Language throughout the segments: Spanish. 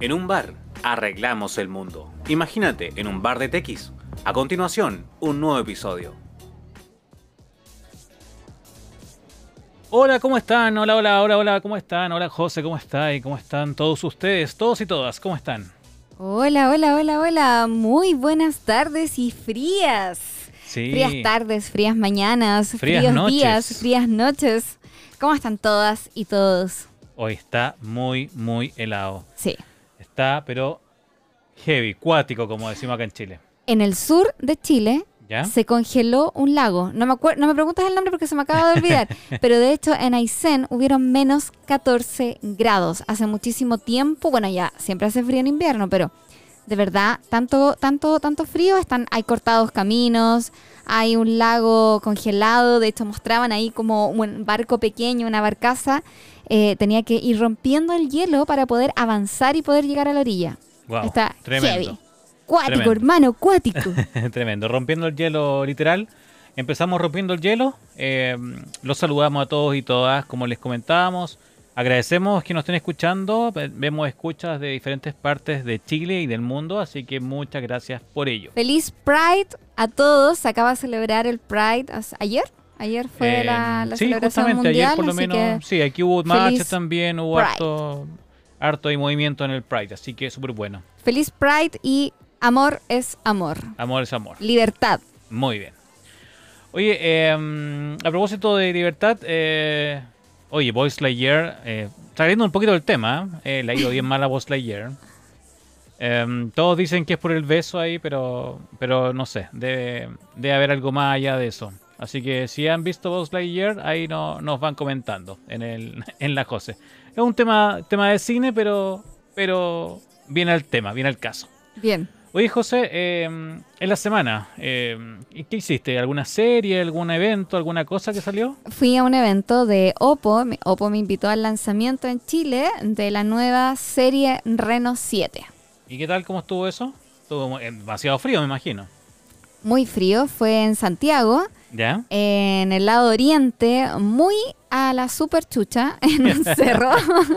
En un bar, arreglamos el mundo. Imagínate, en un bar de TX. A continuación, un nuevo episodio. Hola, ¿cómo están? Hola, hola, hola, hola, ¿cómo están? Hola, José, ¿cómo está? ¿Y cómo están todos ustedes? Todos y todas, ¿cómo están? Hola, hola, hola, hola. Muy buenas tardes y frías. Sí. Frías tardes, frías mañanas, Frías fríos noches. días, frías noches. ¿Cómo están todas y todos? Hoy está muy, muy helado. Sí. Está, pero heavy, cuático, como decimos acá en Chile. En el sur de Chile ¿Ya? se congeló un lago. No me, no me preguntas el nombre porque se me acaba de olvidar. pero de hecho en Aysén hubieron menos 14 grados. Hace muchísimo tiempo. Bueno, ya siempre hace frío en invierno, pero de verdad, tanto, tanto, tanto frío. Están, hay cortados caminos, hay un lago congelado. De hecho, mostraban ahí como un barco pequeño, una barcaza. Eh, tenía que ir rompiendo el hielo para poder avanzar y poder llegar a la orilla. Wow, Está tremendo. heavy. Cuático, Tremendo. hermano, cuático. Tremendo, rompiendo el hielo literal. Empezamos rompiendo el hielo. eh, los saludamos a todos y todas, como les comentábamos. Agradecemos que nos estén escuchando. ve- Vemos escuchas de diferentes partes de Chile y del mundo, así que muchas gracias por ello. Feliz Pride a todos. Se acaba de celebrar el Pride ayer. Ayer fue Eh, la, la sí, celebración justamente mundial. ayer por lo menos. Sí, aquí hubo marchas también, hubo Pride. harto, harto de movimiento en el Pride, así que súper bueno. feliz Pride y amor es amor. Amor es amor. Libertad. Muy bien. Oye, eh, a propósito de libertad, eh, oye, Boys Lightyear, eh, saliendo un poquito del tema, eh, le ha ido bien mal a Boys Lightyear. Em, todos dicen que es por el beso ahí, pero, pero no sé, debe, debe haber algo más allá de eso. Así que si han visto Boys Lightyear, ahí no, nos van comentando en, el, en la Jose. Es un tema, tema de cine, pero, pero viene al tema, viene al caso. Bien. Oye, José, eh, en la semana, eh, ¿qué hiciste? ¿Alguna serie, algún evento, alguna cosa que salió? Fui a un evento de Oppo. Oppo me invitó al lanzamiento en Chile de la nueva serie Reno 7. ¿Y qué tal? ¿Cómo estuvo eso? Estuvo eh, demasiado frío, me imagino. Muy frío. Fue en Santiago. ¿Ya? en el lado oriente, muy a la super chucha, en un cerro,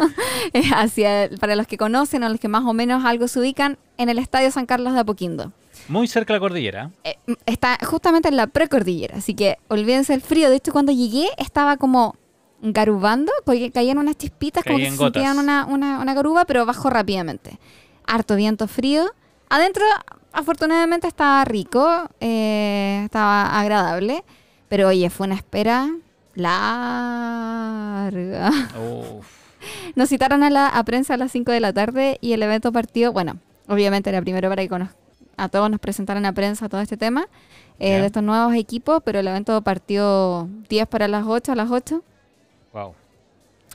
eh, hacia, para los que conocen o los que más o menos algo se ubican, en el Estadio San Carlos de Apoquindo. Muy cerca de la cordillera. Eh, está justamente en la precordillera, así que olvídense el frío. De hecho, cuando llegué estaba como garubando, porque caían unas chispitas, como que se sentían una, una, una garuba, pero bajó rápidamente. Harto viento frío. Adentro, afortunadamente, estaba rico, eh, estaba agradable, pero oye, fue una espera larga. Uf. Nos citaron a la a prensa a las 5 de la tarde y el evento partió, bueno, obviamente era primero para que a todos nos presentaran a prensa todo este tema eh, Ya. de estos nuevos equipos, pero el evento partió 10 para las 8, a las 8. Wow.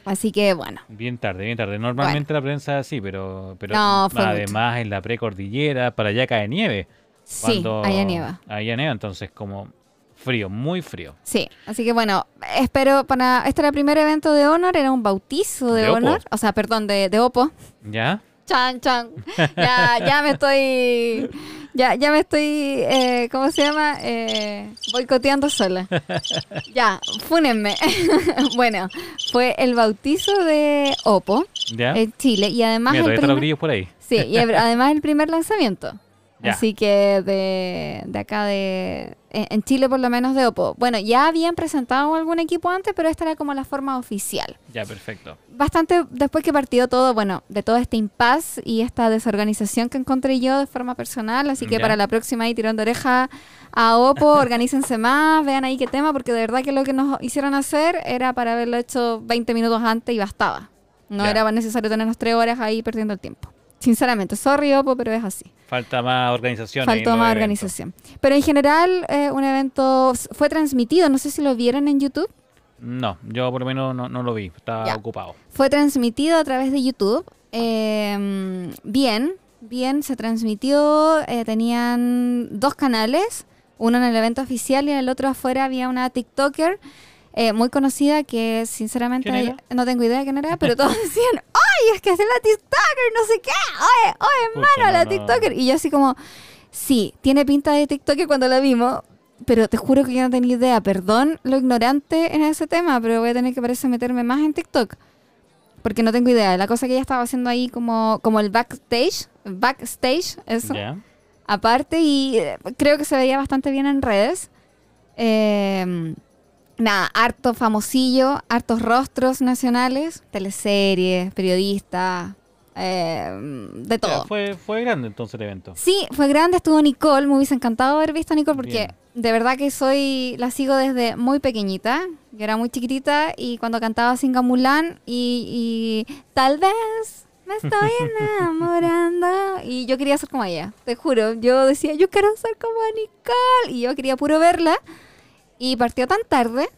Así que bueno, Bien tarde, bien tarde. Normalmente la prensa es así, pero, pero No, además en la precordillera, para allá cae nieve. sí, allá nieva. Allá nieva, entonces como frío, muy frío. Sí, así que bueno, espero para... Este era el primer evento de Honor, era un bautizo de, De. Honor, o sea, perdón, de, de Oppo. ¿Ya? Chan, chan. Ya, ya me estoy. Ya, ya me estoy. eh, ¿Cómo se llama? Eh, boicoteando sola. Ya, fúnenme. bueno, fue el bautizo de Oppo ¿Ya? en Chile y además. Mira, el primer- por ahí. Sí, y además el primer lanzamiento. Así que de, de acá de... En Chile por lo menos de Oppo. Bueno, ya habían presentado algún equipo antes, pero esta era como la forma oficial Ya, perfecto. bastante después que partió todo, bueno, de todo este impas y esta desorganización que encontré yo de forma personal, así que para la próxima ahí tirón de oreja a Oppo, organícense más, vean ahí qué tema, porque de verdad que lo que nos hicieron hacer era para haberlo hecho 20 minutos antes y bastaba. No era necesario tenernos tres horas ahí perdiendo el tiempo. Sinceramente, sorry Oppo, pero es así. Falta más organización. Faltó más organización. Pero en general, eh, un evento fue transmitido, no sé si lo vieron en YouTube. No, yo por lo menos no, no lo vi, estaba Ya. ocupado. Fue transmitido a través de YouTube. Eh, bien, bien, se transmitió. eh, tenían dos canales, uno en el evento oficial y en el otro afuera había una TikToker eh, muy conocida que sinceramente no tengo idea de quién era, pero todos decían, ¡ay, es que es la TikToker, no sé qué! ¡Oye, oye, hermano, la no. TikToker! Y yo así como, sí, tiene pinta de TikToker cuando la vimos, pero te juro que yo no tenía idea. Perdón lo ignorante en ese tema, pero voy a tener que parece meterme más en TikTok. porque no tengo idea. La cosa que ella estaba haciendo ahí como, como el backstage, backstage, eso, Ya. aparte, y eh, creo que se veía bastante bien en redes. Eh, nada, harto famosillo, hartos rostros nacionales, teleseries, periodistas, eh, de todo. fue, fue grande entonces el evento. Sí, fue grande, estuvo Nicole, me hubiese encantado haber visto a Nicole porque Bien. de verdad que soy, la sigo desde muy pequeñita, yo era muy chiquitita y cuando cantaba Singa Mulan y, y tal vez me estoy enamorando y yo quería ser como ella, te juro, yo decía yo quiero ser como Nicole y yo quería puro verla y partió tan tarde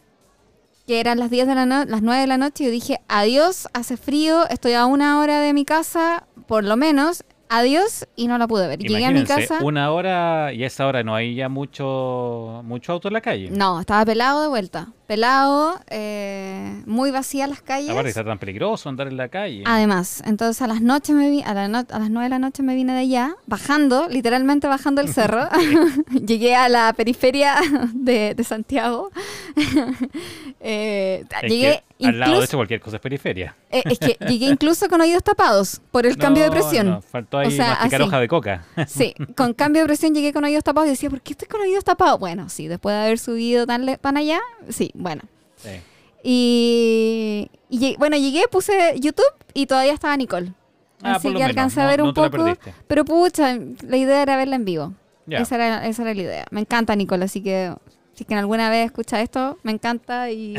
que eran las 10 de la noche, las 9 de la noche y yo dije adiós, hace frío, estoy a una hora de mi casa, por lo menos, adiós y no la pude ver. Llegué a mi casa. una hora y a esa hora no hay ya mucho, mucho auto en la calle. No, estaba pelado de vuelta. Pelado, eh, muy vacía las calles. Aparte está tan peligroso andar en la calle. Además, entonces a las noches me vi, a, la no- a las 9 de la noche me vine de allá, bajando, literalmente bajando el cerro. Llegué a la periferia de, de Santiago. Eh, Es llegué que al lado de eso cualquier cosa es periferia. eh, es que llegué incluso con oídos tapados por el cambio de presión. no, faltó ahí O sea, masticar así. hoja de coca. Sí, con cambio de presión llegué con oídos tapados y decía, ¿por qué estoy con oídos tapados? Bueno, sí, después de haber subido tan, le- tan allá, sí, bueno. Sí. Y, bueno, llegué, puse YouTube y todavía estaba Nicole. Ah, Así que menos, alcancé a ver no un poco. Pero pucha, la idea era verla en vivo. Esa, era, esa era la idea. Me encanta Nicole, así que si es que en alguna vez escucha esto, me encanta y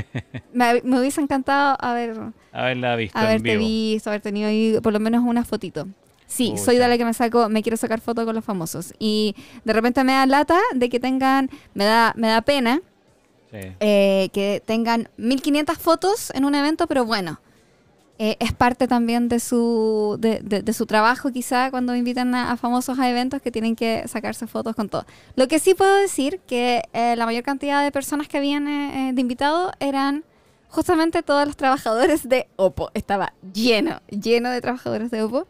me, me hubiese encantado haber, Haberla visto en haberte vivo. visto, haber tenido ahí por lo menos una fotito. Sí, soy de la que me saco, me quiero sacar fotos con los famosos. Y de repente me da lata de que tengan, me da, me da pena Sí. eh, que tengan 1500 fotos en un evento, pero bueno, eh, es parte también de su, de, de- de su trabajo quizá cuando invitan a, a famosos a eventos que tienen que sacarse fotos con todo. Lo que sí puedo decir que eh, la mayor cantidad de personas que habían eh, eh, de invitados eran justamente todos los trabajadores de Oppo. Estaba lleno, lleno de trabajadores de Oppo.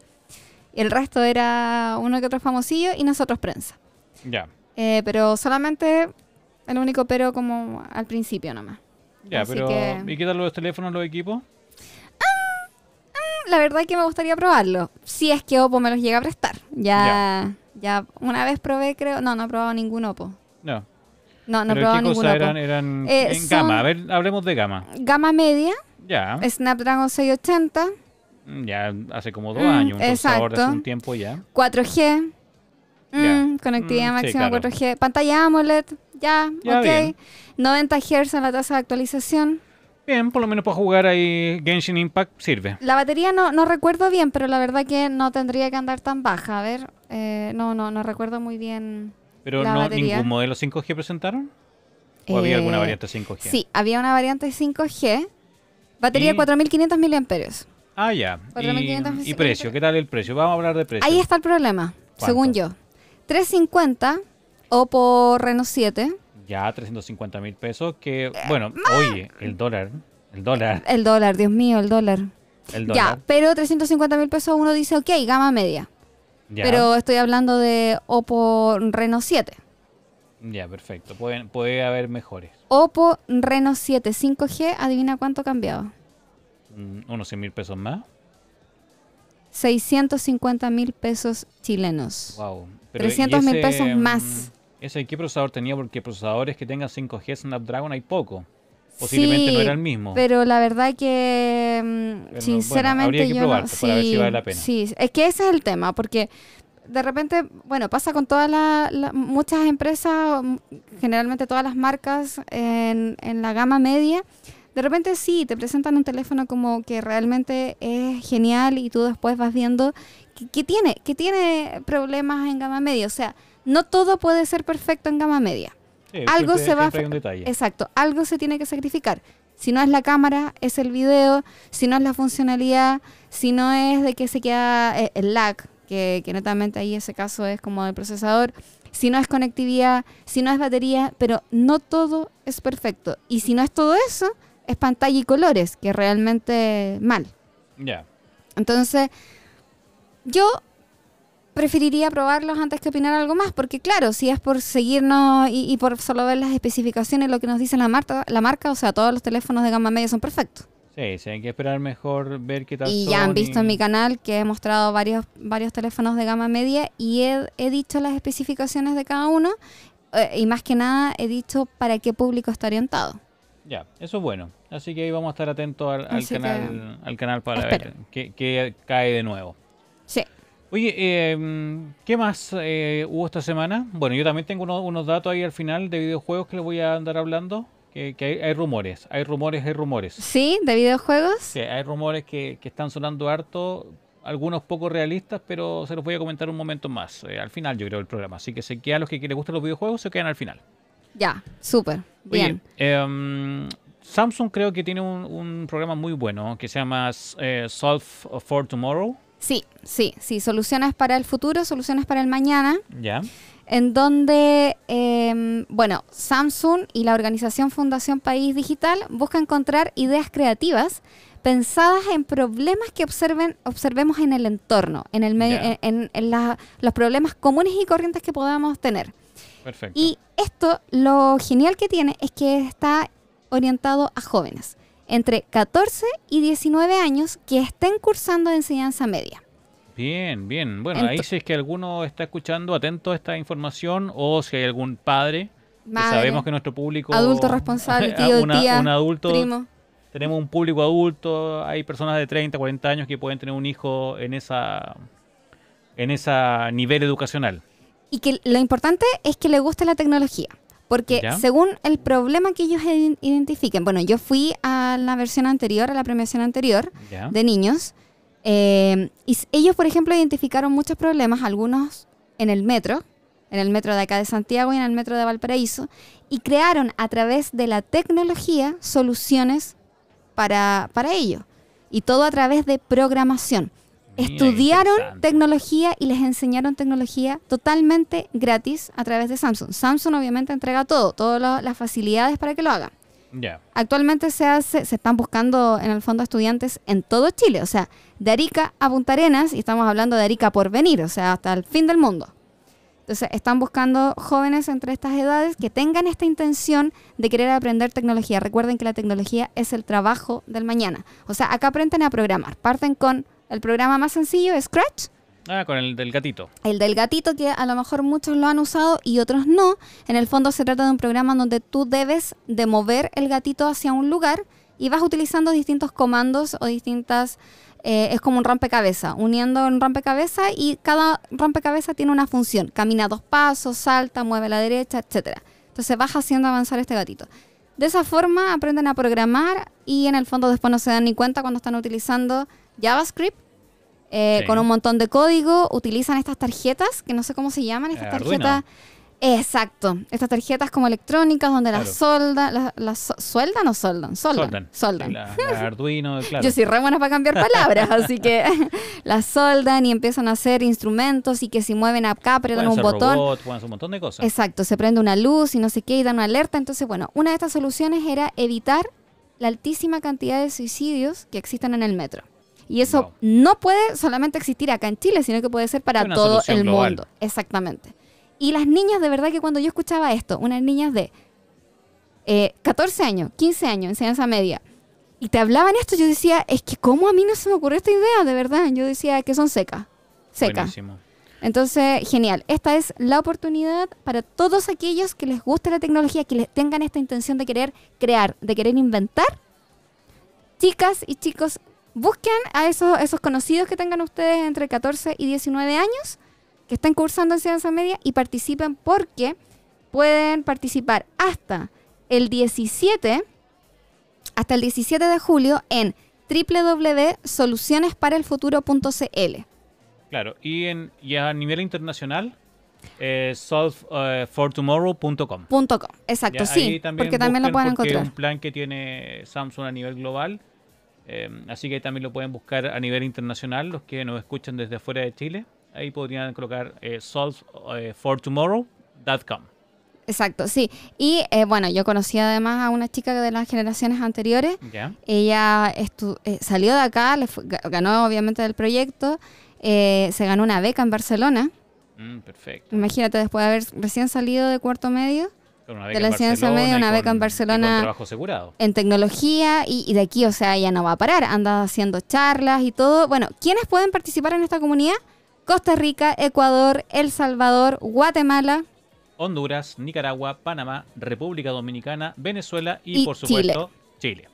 El resto era uno que otro famosillo y nosotros prensa. Ya. Eh, pero solamente el único pero como al principio nomás. Ya, Así pero que- ¿y qué tal los teléfonos, los equipos? La verdad es que me gustaría probarlo. Si es que Oppo me los llega a prestar. Ya, ya una vez probé, creo. No, no he probado ningún Oppo. No. No, no he probado ¿qué ningún Oppo. eran, eran Eh, en gama? A ver, hablemos de gama. Gama media, Ya. Snapdragon 680, Ya hace como dos Mm, años, de hace exacto. un tiempo ya. 4G. Ya. mm, conectividad Mm, sí, máxima claro. 4G. Pantalla AMOLED. Ya, Ya, ok. bien. 90 Hz en la tasa de actualización. Bien, por lo menos para jugar ahí Genshin Impact sirve. La batería no, no recuerdo bien, pero la verdad que no tendría que andar tan baja. A ver, eh, no, no, no recuerdo muy bien. Pero La no batería. ningún modelo 5G presentaron. ¿O había alguna Eh, variante 5G? Sí, había una variante 5G. Batería Y- 4500 miliamperios. Ah, ya. 4.500 Y, y precio, ¿qué tal el precio? Vamos a hablar de precio. Ahí está el problema, ¿Cuánto? según yo. 350 Oppo Reno 7. Ya, 350 mil pesos. Que, Eh, bueno, oye, el dólar. El dólar. El dólar, Dios mío, el dólar. El Ya, dólar. pero 350 mil pesos uno dice, ok, gama media. Ya, Pero estoy hablando de Oppo Reno 7. ya, perfecto. Pueden, puede haber mejores. Oppo Reno 7 5G, adivina cuánto ha cambiado. Mm, unos 100 mil pesos más. 650 mil pesos chilenos. Wow. 300 mil pesos más. ¿Ese qué procesador tenía? Porque procesadores que tengan 5G Snapdragon hay poco. Posiblemente Sí, no era el mismo. Pero la verdad que, mm, bueno, sinceramente, habría que yo probarlo no. para ver si sí, vale la pena. Sí, es que ese es el tema, porque de repente, bueno, pasa con todas las, la- muchas empresas, mm, generalmente todas las marcas en, en la gama media. De repente sí, te presentan un teléfono como que realmente es genial y tú después vas viendo que, que tiene, que tiene problemas en gama media. O sea, no todo puede ser perfecto en gama media. Sí, algo siempre- se va hay un detalle. Exacto, algo se tiene que sacrificar. Si no es la cámara, es el video, si no es la funcionalidad, si no es de que se queda eh, el lag, que, que netamente ahí ese caso es como del procesador, si no es conectividad, si no es batería, pero no todo es perfecto. Y si no es todo eso, es pantalla y colores, que realmente mal. Ya. Entonces, yo preferiría probarlos antes que opinar algo más, porque claro, si es por seguirnos y, y por solo ver las especificaciones, lo que nos dice la marca, la marca, o sea, todos los teléfonos de gama media son perfectos. Sí, sí, hay que esperar mejor ver qué tal Y son ya han visto y- en mi canal que he mostrado varios, varios teléfonos de gama media y he, he dicho las especificaciones de cada uno eh, y más que nada he dicho para qué público está orientado. Ya, eso es bueno. Así que ahí vamos a estar atentos al, al Así que- canal, al canal para Espero. ver qué, qué cae de nuevo. Sí. Oye, eh, ¿qué más eh, hubo esta semana? Bueno, yo también tengo unos, unos datos ahí al final de videojuegos que les voy a andar hablando. Que, que hay, hay rumores, hay rumores, hay rumores. Sí, de videojuegos. Sí, hay rumores que, que están sonando harto, algunos poco realistas, pero se los voy a comentar un momento más, eh, al final yo creo del programa. Así que se quedan los que les gustan los videojuegos, se quedan al final. Ya, súper. Bien. Oye, em, Samsung creo que tiene un, un programa muy bueno que se llama eh, Solve for Tomorrow. Sí, sí, sí. Soluciones para el futuro, soluciones para el mañana. Ya. en donde, eh, bueno, Samsung y la organización Fundación País Digital buscan encontrar ideas creativas pensadas en problemas que observen, observemos en el entorno, en, el medio, en, en- en la- los problemas comunes y corrientes que podamos tener. Perfecto. Y esto, lo genial que tiene es que está orientado a jóvenes entre 14 y 19 años que estén cursando enseñanza media. Bien, bien. Bueno, ahí si es que alguno está escuchando atento a esta información o si hay algún padre, que sabemos que nuestro público... adulto responsable, tío, una- tía, un adulto, primo. tenemos un público adulto, hay personas de 30, 40 años que pueden tener un hijo en esa en ese nivel educacional. Y que lo importante es que le guste la tecnología. Porque Ya. según el problema que ellos iden- identifiquen, bueno, yo fui a la versión anterior, a la premiación anterior ¿Ya? de niños, eh, y ellos, por ejemplo, identificaron muchos problemas, algunos en el metro, en el metro de acá de Santiago y en el metro de Valparaíso, y crearon a través de la tecnología soluciones para, para ello. Y todo a través de programación. Mira, Estudiaron tecnología y les enseñaron tecnología totalmente gratis a través de Samsung. Samsung obviamente entrega todo, todas las facilidades para que lo hagan. Actualmente se hace, se están buscando en el fondo estudiantes en todo Chile, o sea, de Arica a Punta Arenas, y estamos hablando de Arica por venir, o sea, hasta el fin del mundo. Entonces, están buscando jóvenes entre estas edades que tengan esta intención de querer aprender tecnología. Recuerden que la tecnología es el trabajo del mañana. O sea, acá aprenden a programar. Parten con el programa más sencillo, Scratch, Ah, con el del gatito. el del gatito que a lo mejor muchos lo han usado y otros no. En el fondo se trata de un programa donde tú debes de mover el gatito hacia un lugar y vas utilizando distintos comandos o distintas... eh, es como un rompecabezas, uniendo un rompecabezas y cada rompecabezas tiene una función. Camina dos pasos, salta, mueve a la derecha, etcétera. Entonces vas haciendo avanzar este gatito. De esa forma aprenden a programar y en el fondo después no se dan ni cuenta cuando están utilizando JavaScript eh, Sí. con un montón de código, utilizan estas tarjetas, que no sé cómo se llaman, estas Eh, tarjetas. Exacto, estas tarjetas como electrónicas donde las Claro. solda, las, sueldan o soldan, soldan, Soldan. soldan. Sí, la, la Arduino, claro. Yo soy re buena para cambiar palabras, así que las soldan y empiezan a hacer instrumentos y que si mueven acá, apretan Pueden un botón, robots, pueden hacer un montón de cosas. Exacto, se prende una luz y no sé qué y dan una alerta. Entonces, bueno, una de estas soluciones era evitar la altísima cantidad de suicidios que existen en el metro. Y eso no puede solamente existir acá en Chile, sino que puede ser para una todo el global. mundo. Exactamente. Y las niñas, de verdad que cuando yo escuchaba esto, unas niñas de eh, 14 años, 15 años, enseñanza media, y te hablaban esto, yo decía, es que cómo a mí no se me ocurrió esta idea, de verdad. Yo decía que son secas. Secas. Buenísimo. Entonces, genial. Esta es la oportunidad para todos aquellos que les guste la tecnología, que les tengan esta intención de querer crear, de querer inventar. Chicas y chicos, busquen a esos, esos conocidos que tengan ustedes entre 14 y 19 años, que estén cursando enseñanza media y participen porque pueden participar hasta el 17, hasta el 17 de julio en www.solucionesparaelfuturo.cl. Claro, y, en, y a nivel internacional, eh, solvefortomorrow.com. Punto com. Exacto, Ya, sí, porque también lo pueden encontrar. Es un plan que tiene Samsung a nivel global. Eh, así que también lo pueden buscar a nivel internacional, los que nos escuchan desde afuera de Chile. Ahí podrían colocar eh, solvefortomorrow.com. Exacto, sí. Y eh, bueno, yo conocí además a una chica de las generaciones anteriores. ¿Ya? Ella estu- eh, salió de acá, le ganó obviamente del proyecto, eh, se ganó una beca en Barcelona. Mm, perfecto. Imagínate, después de haber recién salido de cuarto medio, de la en enseñanza media, una beca en Barcelona trabajo asegurado. en tecnología y, y de aquí, o sea, ya no va a parar, anda haciendo charlas y todo. Bueno, ¿quiénes pueden participar en esta comunidad? Costa Rica, Ecuador, El Salvador, Guatemala, Honduras, Nicaragua, Panamá, República Dominicana, Venezuela y, Y por supuesto Chile.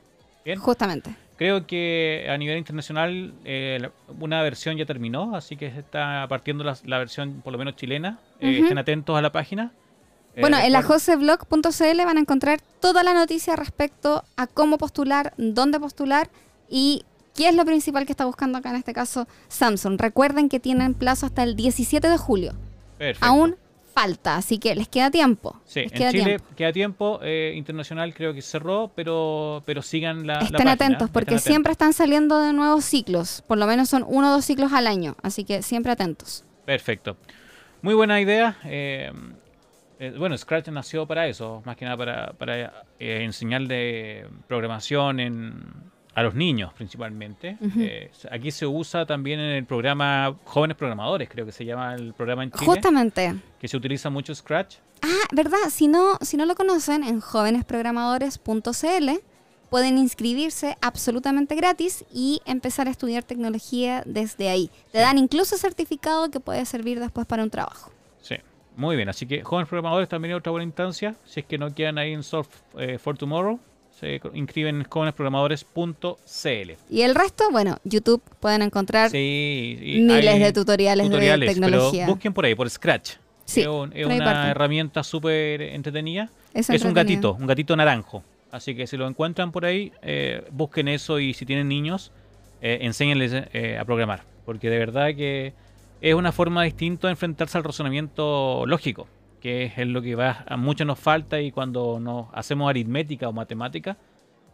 Bien. justamente. Creo que a nivel internacional eh, una versión ya terminó, así que está partiendo la, la versión por lo menos chilena. Eh. Estén atentos a la página. Eh, Bueno, en la joseblog.cl van a encontrar toda la noticia respecto a cómo postular, dónde postular y qué es lo principal que está buscando acá en este caso Samsung. Recuerden que tienen plazo hasta el 17 de julio. Perfecto. Aún falta, así que les queda tiempo. Sí, les en queda Chile tiempo. queda tiempo. eh, internacional creo que cerró, pero, pero sigan la, la Estén página, atentos porque estén siempre están saliendo de nuevos ciclos. Por lo menos son uno o dos ciclos al año, así que siempre atentos. Perfecto. Muy buena idea. eh, eh, bueno, Scratch nació para eso, más que nada para, para eh, enseñarle programación en, a los niños principalmente. Eh, aquí se usa también en el programa Jóvenes Programadores, creo que se llama el programa en Chile, Justamente. que se utiliza mucho Scratch. Ah, ¿verdad? Si no, si no lo conocen, en jóvenesprogramadores.cl pueden inscribirse absolutamente gratis y empezar a estudiar tecnología desde ahí. Te dan incluso certificado que puede servir después para un trabajo. Muy bien. Así que Jóvenes Programadores también es otra buena instancia. Si es que no quedan ahí en Solve eh, for Tomorrow, se inscriben en jóvenesprogramadores.cl. Y el resto, bueno, YouTube pueden encontrar Sí, miles de tutoriales, tutoriales, de tecnología. Pero busquen por ahí, por Scratch. Sí, es un- una herramienta súper entretenida. Es Es un gatito, un gatito naranjo. Así que si lo encuentran por ahí, eh, busquen eso y si tienen niños, eh, enséñenles eh, a programar. Porque de verdad que es una forma distinta de enfrentarse al razonamiento lógico, que es lo que va, a muchos nos falta y cuando nos hacemos aritmética o matemática,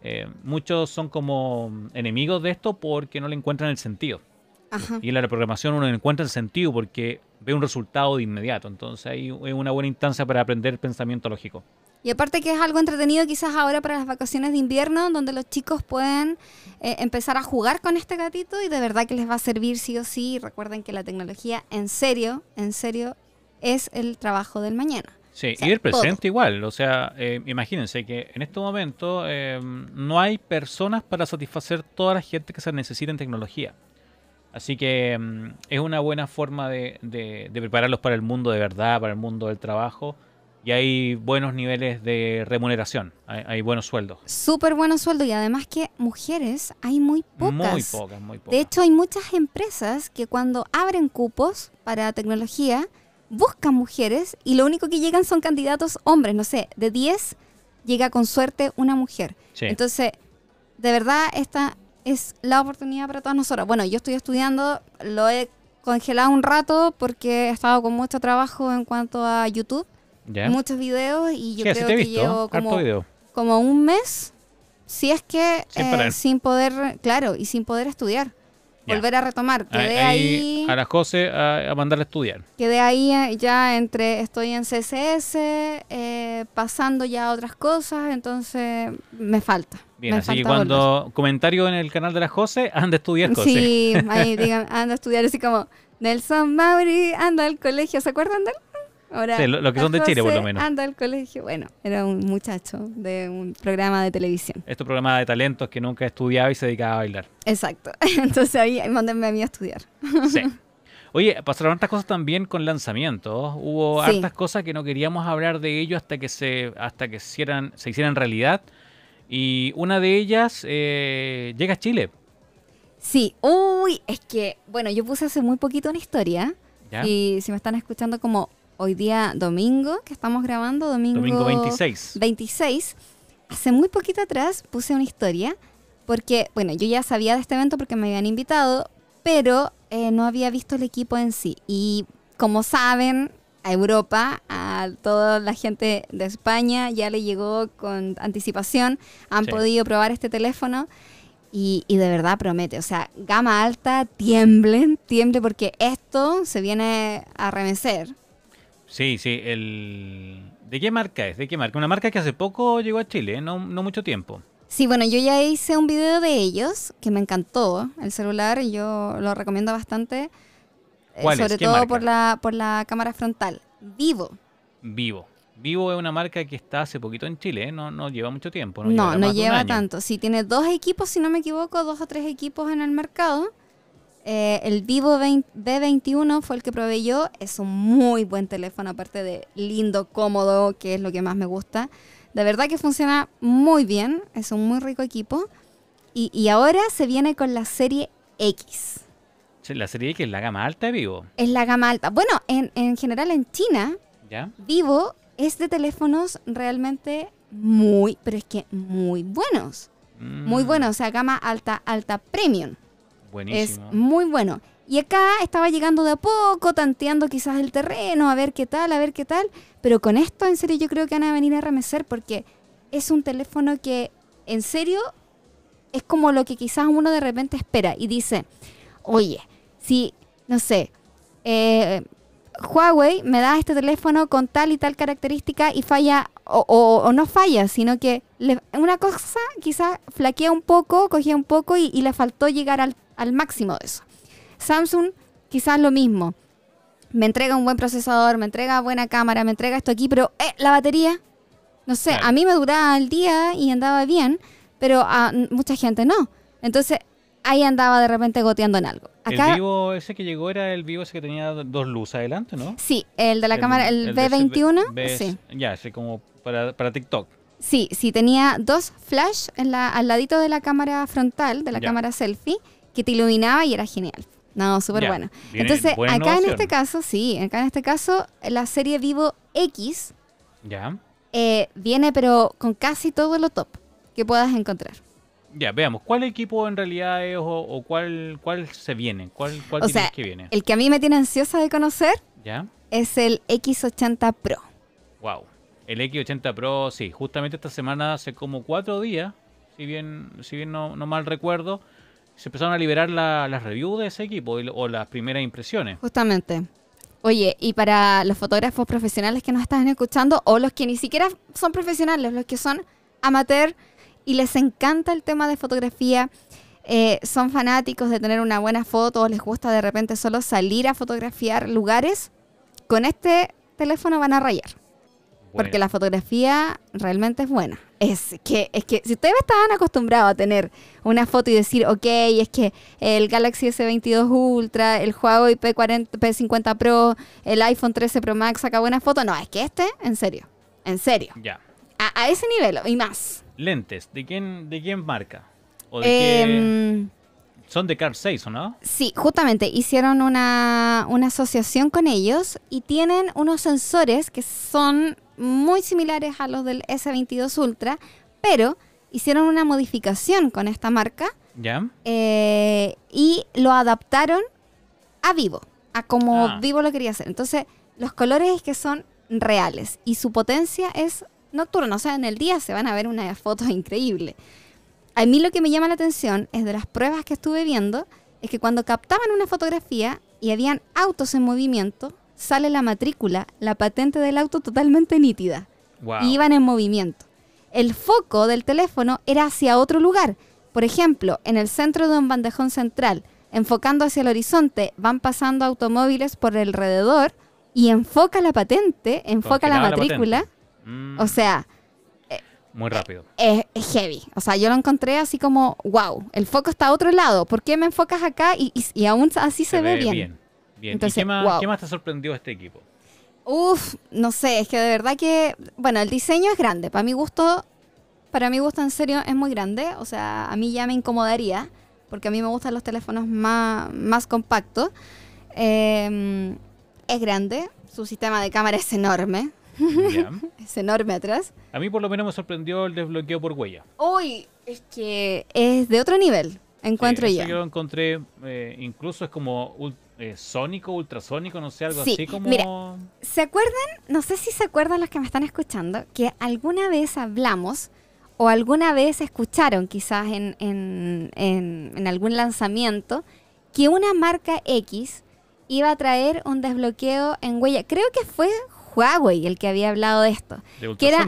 eh, muchos son como enemigos de esto porque no le encuentran el sentido. Ajá. Y en la programación uno encuentra el sentido porque ve un resultado de inmediato. Entonces ahí es una buena instancia para aprender pensamiento lógico. Y aparte que es algo entretenido quizás ahora para las vacaciones de invierno, donde los chicos pueden eh, empezar a jugar con este gatito y de verdad que les va a servir sí o sí. Recuerden que la tecnología en serio, en serio, es el trabajo del mañana. Sí, O sea, y el presente igual. O sea, eh, imagínense que en este momento eh, no hay personas para satisfacer toda la gente que se necesita en tecnología. Así que mm, es una buena forma de, de- de prepararlos para el mundo de verdad, para el mundo del trabajo. Y hay buenos niveles de remuneración, hay, hay buenos sueldos. Súper buenos sueldos y además que mujeres hay muy pocas. Muy pocas, muy pocas. De hecho, hay muchas empresas que cuando abren cupos para tecnología, buscan mujeres y lo único que llegan son candidatos hombres. No sé, de 10 llega con suerte una mujer. Sí. Entonces, de verdad, esta es la oportunidad para todas nosotras. Bueno, yo estoy estudiando, lo he congelado un rato porque he estado con mucho trabajo en cuanto a YouTube, ¿Ya? muchos videos y yo Sí, creo que visto, llevo como como un mes, si es que Sin eh, sin poder, claro, y sin poder estudiar, Ya. volver a retomar. Quedé Ahí, ahí, a la José a, a mandarle a estudiar. quedé ahí eh, ya entre, estoy en CSS, eh, pasando ya a otras cosas, entonces me falta. Bien, me así que falta volver. cuando comentario en el canal de la José, anda a estudiar José. Sí, ahí digan, anda a estudiar así como Nelson Mauri anda al colegio, ¿se acuerdan de él? Ahora, Sí, lo- lo que son de Chile, por lo menos. Anda al colegio. Bueno, era un muchacho de un programa de televisión. Este programa de talentos que nunca estudiaba y se dedicaba a bailar. Exacto. Entonces ahí mándenme a mí a estudiar. Sí. Oye, pasaron hartas cosas también con lanzamientos. Hubo Sí. hartas cosas que no queríamos hablar de ello hasta que se, hasta que se hicieran, se hicieran realidad. Y una de ellas eh, llega a Chile. Sí, uy, es que, bueno, yo puse hace muy poquito una historia. ¿ya? Y si me están escuchando como hoy día domingo, que estamos grabando, domingo, Domingo 26. 26, hace muy poquito atrás puse una historia, porque, bueno, yo ya sabía de este evento porque me habían invitado, pero eh, no había visto el equipo en sí. Y como saben, a Europa, a toda la gente de España ya le llegó con anticipación, han Sí. podido probar este teléfono. Y, y de verdad promete, o sea, gama alta, tiemblen, tiemble porque esto se viene a remecer. Sí, sí. El... ¿De qué marca es? ¿De qué marca? Una marca que hace poco llegó a Chile, ¿eh? no, no mucho tiempo. Sí, bueno, yo ya hice un video de ellos que me encantó. El celular y yo lo recomiendo bastante. eh, ¿Cuál es? sobre ¿Qué todo marca? por la por la cámara frontal. Vivo. Vivo. Vivo es una marca que está hace poquito en Chile, ¿eh? no, no lleva mucho tiempo. No, No, llevará no lleva tanto. Sí, tiene dos equipos, si no me equivoco, dos o tres equipos en el mercado. Eh, el Vivo 20 B21 fue el que proveyó. Es un muy buen teléfono, aparte de lindo, cómodo, que es lo que más me gusta. De verdad que funciona muy bien. Es un muy rico equipo. Y, y ahora se viene con la serie X. Sí, La serie X es la gama alta de Vivo, Es la gama alta. Bueno, en, en general en China, ¿ya? Vivo es de teléfonos realmente muy, pero es que muy buenos. Muy Mm, buenos, o sea, gama alta, alta premium. Buenísimo. Es muy bueno. Y acá estaba llegando de a poco, tanteando quizás el terreno, a ver qué tal, a ver qué tal. Pero con esto, en serio, yo creo que van a venir a remecer porque es un teléfono que, en serio, es como lo que quizás uno de repente espera y dice, oye, si, no sé, eh, Huawei me da este teléfono con tal y tal característica y falla, o, o- o no falla, sino que le- una cosa quizás flaquea un poco, cogía un poco y, y le faltó llegar al, al máximo de eso. Samsung quizás lo mismo. Me entrega un buen procesador, me entrega buena cámara, me entrega esto aquí, pero eh, la batería, no sé, a mí me duraba el día y andaba bien, pero a mucha gente no. Entonces ahí andaba de repente goteando en algo. Acá, El Vivo ese que llegó era el Vivo ese que tenía dos luces adelante, ¿no? sí, el de la cámara, el, de ese B21, B- sí. Ya, ese como para, para TikTok. Sí, sí, tenía dos flash en la, al ladito de la cámara frontal, de la Ya. cámara selfie, que te iluminaba y era genial. No, súper bueno. Entonces, acá en este caso, sí, acá en este caso, la serie Vivo X Ya. eh, viene pero con casi todo lo top que puedas encontrar. Ya, veamos, ¿cuál equipo en realidad es o, o cuál, cuál se viene? ¿Cuál, cuál O sea, que viene? El que a mí me tiene ansiosa de conocer ¿Ya? es el X80 Pro. Wow. El X80 Pro, sí, justamente esta semana, hace como cuatro días, si bien, si bien no, no mal recuerdo, se empezaron a liberar la- las reviews de ese equipo o las primeras impresiones. Justamente. Oye, y para los fotógrafos profesionales que nos están escuchando, o los que ni siquiera son profesionales, los que son amateur y les encanta el tema de fotografía, eh, son fanáticos de tener una buena foto, o les gusta de repente solo salir a fotografiar lugares, con este teléfono van a rayar. Porque la fotografía realmente es buena. Es que, es que si ustedes estaban acostumbrados a tener una foto y decir, ok, es que el Galaxy S22 Ultra, el Huawei P40, P50 Pro, el iPhone 13 Pro Max saca buena foto. No, es que este, en serio, en serio. Ya. A, a ese nivel y más. Lentes, ¿de quién, de quién marca? ¿O de qué? Em, Son de Car 6, ¿o no? Sí, justamente hicieron una, una asociación con ellos y tienen unos sensores que son muy similares a los del S22 Ultra, pero hicieron una modificación con esta marca ¿Ya? eh, y lo adaptaron a vivo, a como Ah. vivo lo quería hacer. Entonces, los colores es que son reales y su potencia es nocturna, o sea, en el día se van a ver unas fotos increíbles. A mí lo que me llama la atención es de las pruebas que estuve viendo, es que cuando captaban una fotografía y habían autos en movimiento, sale la matrícula, la patente del auto totalmente nítida Wow. y iban en movimiento. El foco del teléfono era hacia otro lugar. Por ejemplo, en el centro de un bandejón central, enfocando hacia el horizonte, van pasando automóviles por alrededor y enfoca la patente, enfoca la matrícula. Mm, O sea, muy rápido. es, es heavy. O sea, yo lo encontré así como, wow, el foco está a otro lado. ¿Por qué me enfocas acá? Y, y- y aún así se, ve, bien. bien. bien. Entonces, ¿Y qué más, wow. qué más te sorprendió este equipo? Uf, no sé, es que de verdad que, bueno, el diseño es grande. Para mi gusto, para mi gusto en serio es muy grande. O sea, a mí ya me incomodaría, porque a mí me gustan los teléfonos más, más compactos. Eh, es grande, su sistema de cámara es enorme, Ya. es enorme atrás. A mí por lo menos me sorprendió el desbloqueo por huella. Uy, es que es de otro nivel, encuentro Sí, yo. yo lo encontré, eh, incluso es como eh, sónico, ultrasónico, no sé, algo Sí, así como... mira. ¿Se acuerdan? No sé si se acuerdan los que me están escuchando, que alguna vez hablamos o alguna vez escucharon quizás en, en- en- en algún lanzamiento que una marca X iba a traer un desbloqueo en huella. Creo que fue Huawei el que había hablado de esto. de que era-.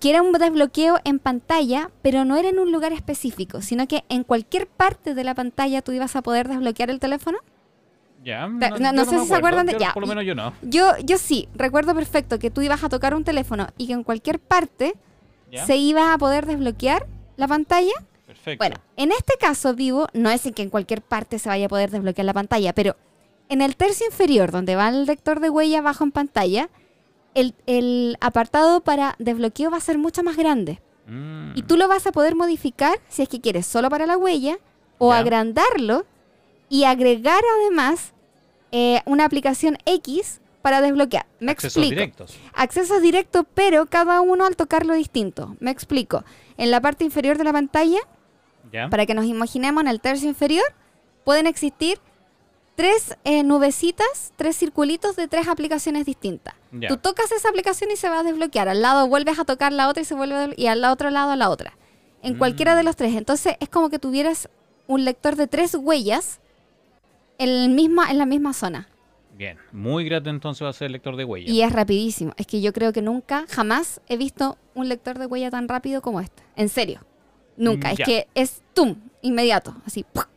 Que era un desbloqueo en pantalla, pero no era en un lugar específico, sino que en cualquier parte de la pantalla tú ibas a poder desbloquear el teléfono. Ya. Ta- no- no yo sé si se acuerdan de- Yo, ya, Por lo menos yo no. Yo, yo sí, recuerdo perfecto que tú ibas a tocar un teléfono y que en cualquier parte se iba a poder desbloquear la pantalla. Perfecto. Bueno, en este caso, Vivo, no es en que en cualquier parte se vaya a poder desbloquear la pantalla, pero en el tercio inferior, donde va el lector de huella abajo en pantalla, el, el apartado para desbloqueo va a ser mucho más grande. Mm, Y tú lo vas a poder modificar si es que quieres solo para la huella o agrandarlo y agregar además eh, una aplicación X para desbloquear. Me accesos explico. directos. Accesos directos, pero cada uno al tocarlo distinto. Me explico. En la parte inferior de la pantalla, para que nos imaginemos en el tercio inferior, pueden existir tres eh, nubecitas, tres circulitos de tres aplicaciones distintas. Tú tocas esa aplicación y se va a desbloquear. Al lado vuelves a tocar la otra y se vuelve y al otro lado a la otra. En Mm. cualquiera de los tres. Entonces es como que tuvieras un lector de tres huellas en, el misma, en la misma zona. Bien. Muy grato entonces va a ser el lector de huella. Y es rapidísimo. Es que yo creo que nunca, jamás he visto un lector de huella tan rápido como este. En serio. Nunca. Ya. Es que es tum, inmediato. Así. ¡puc!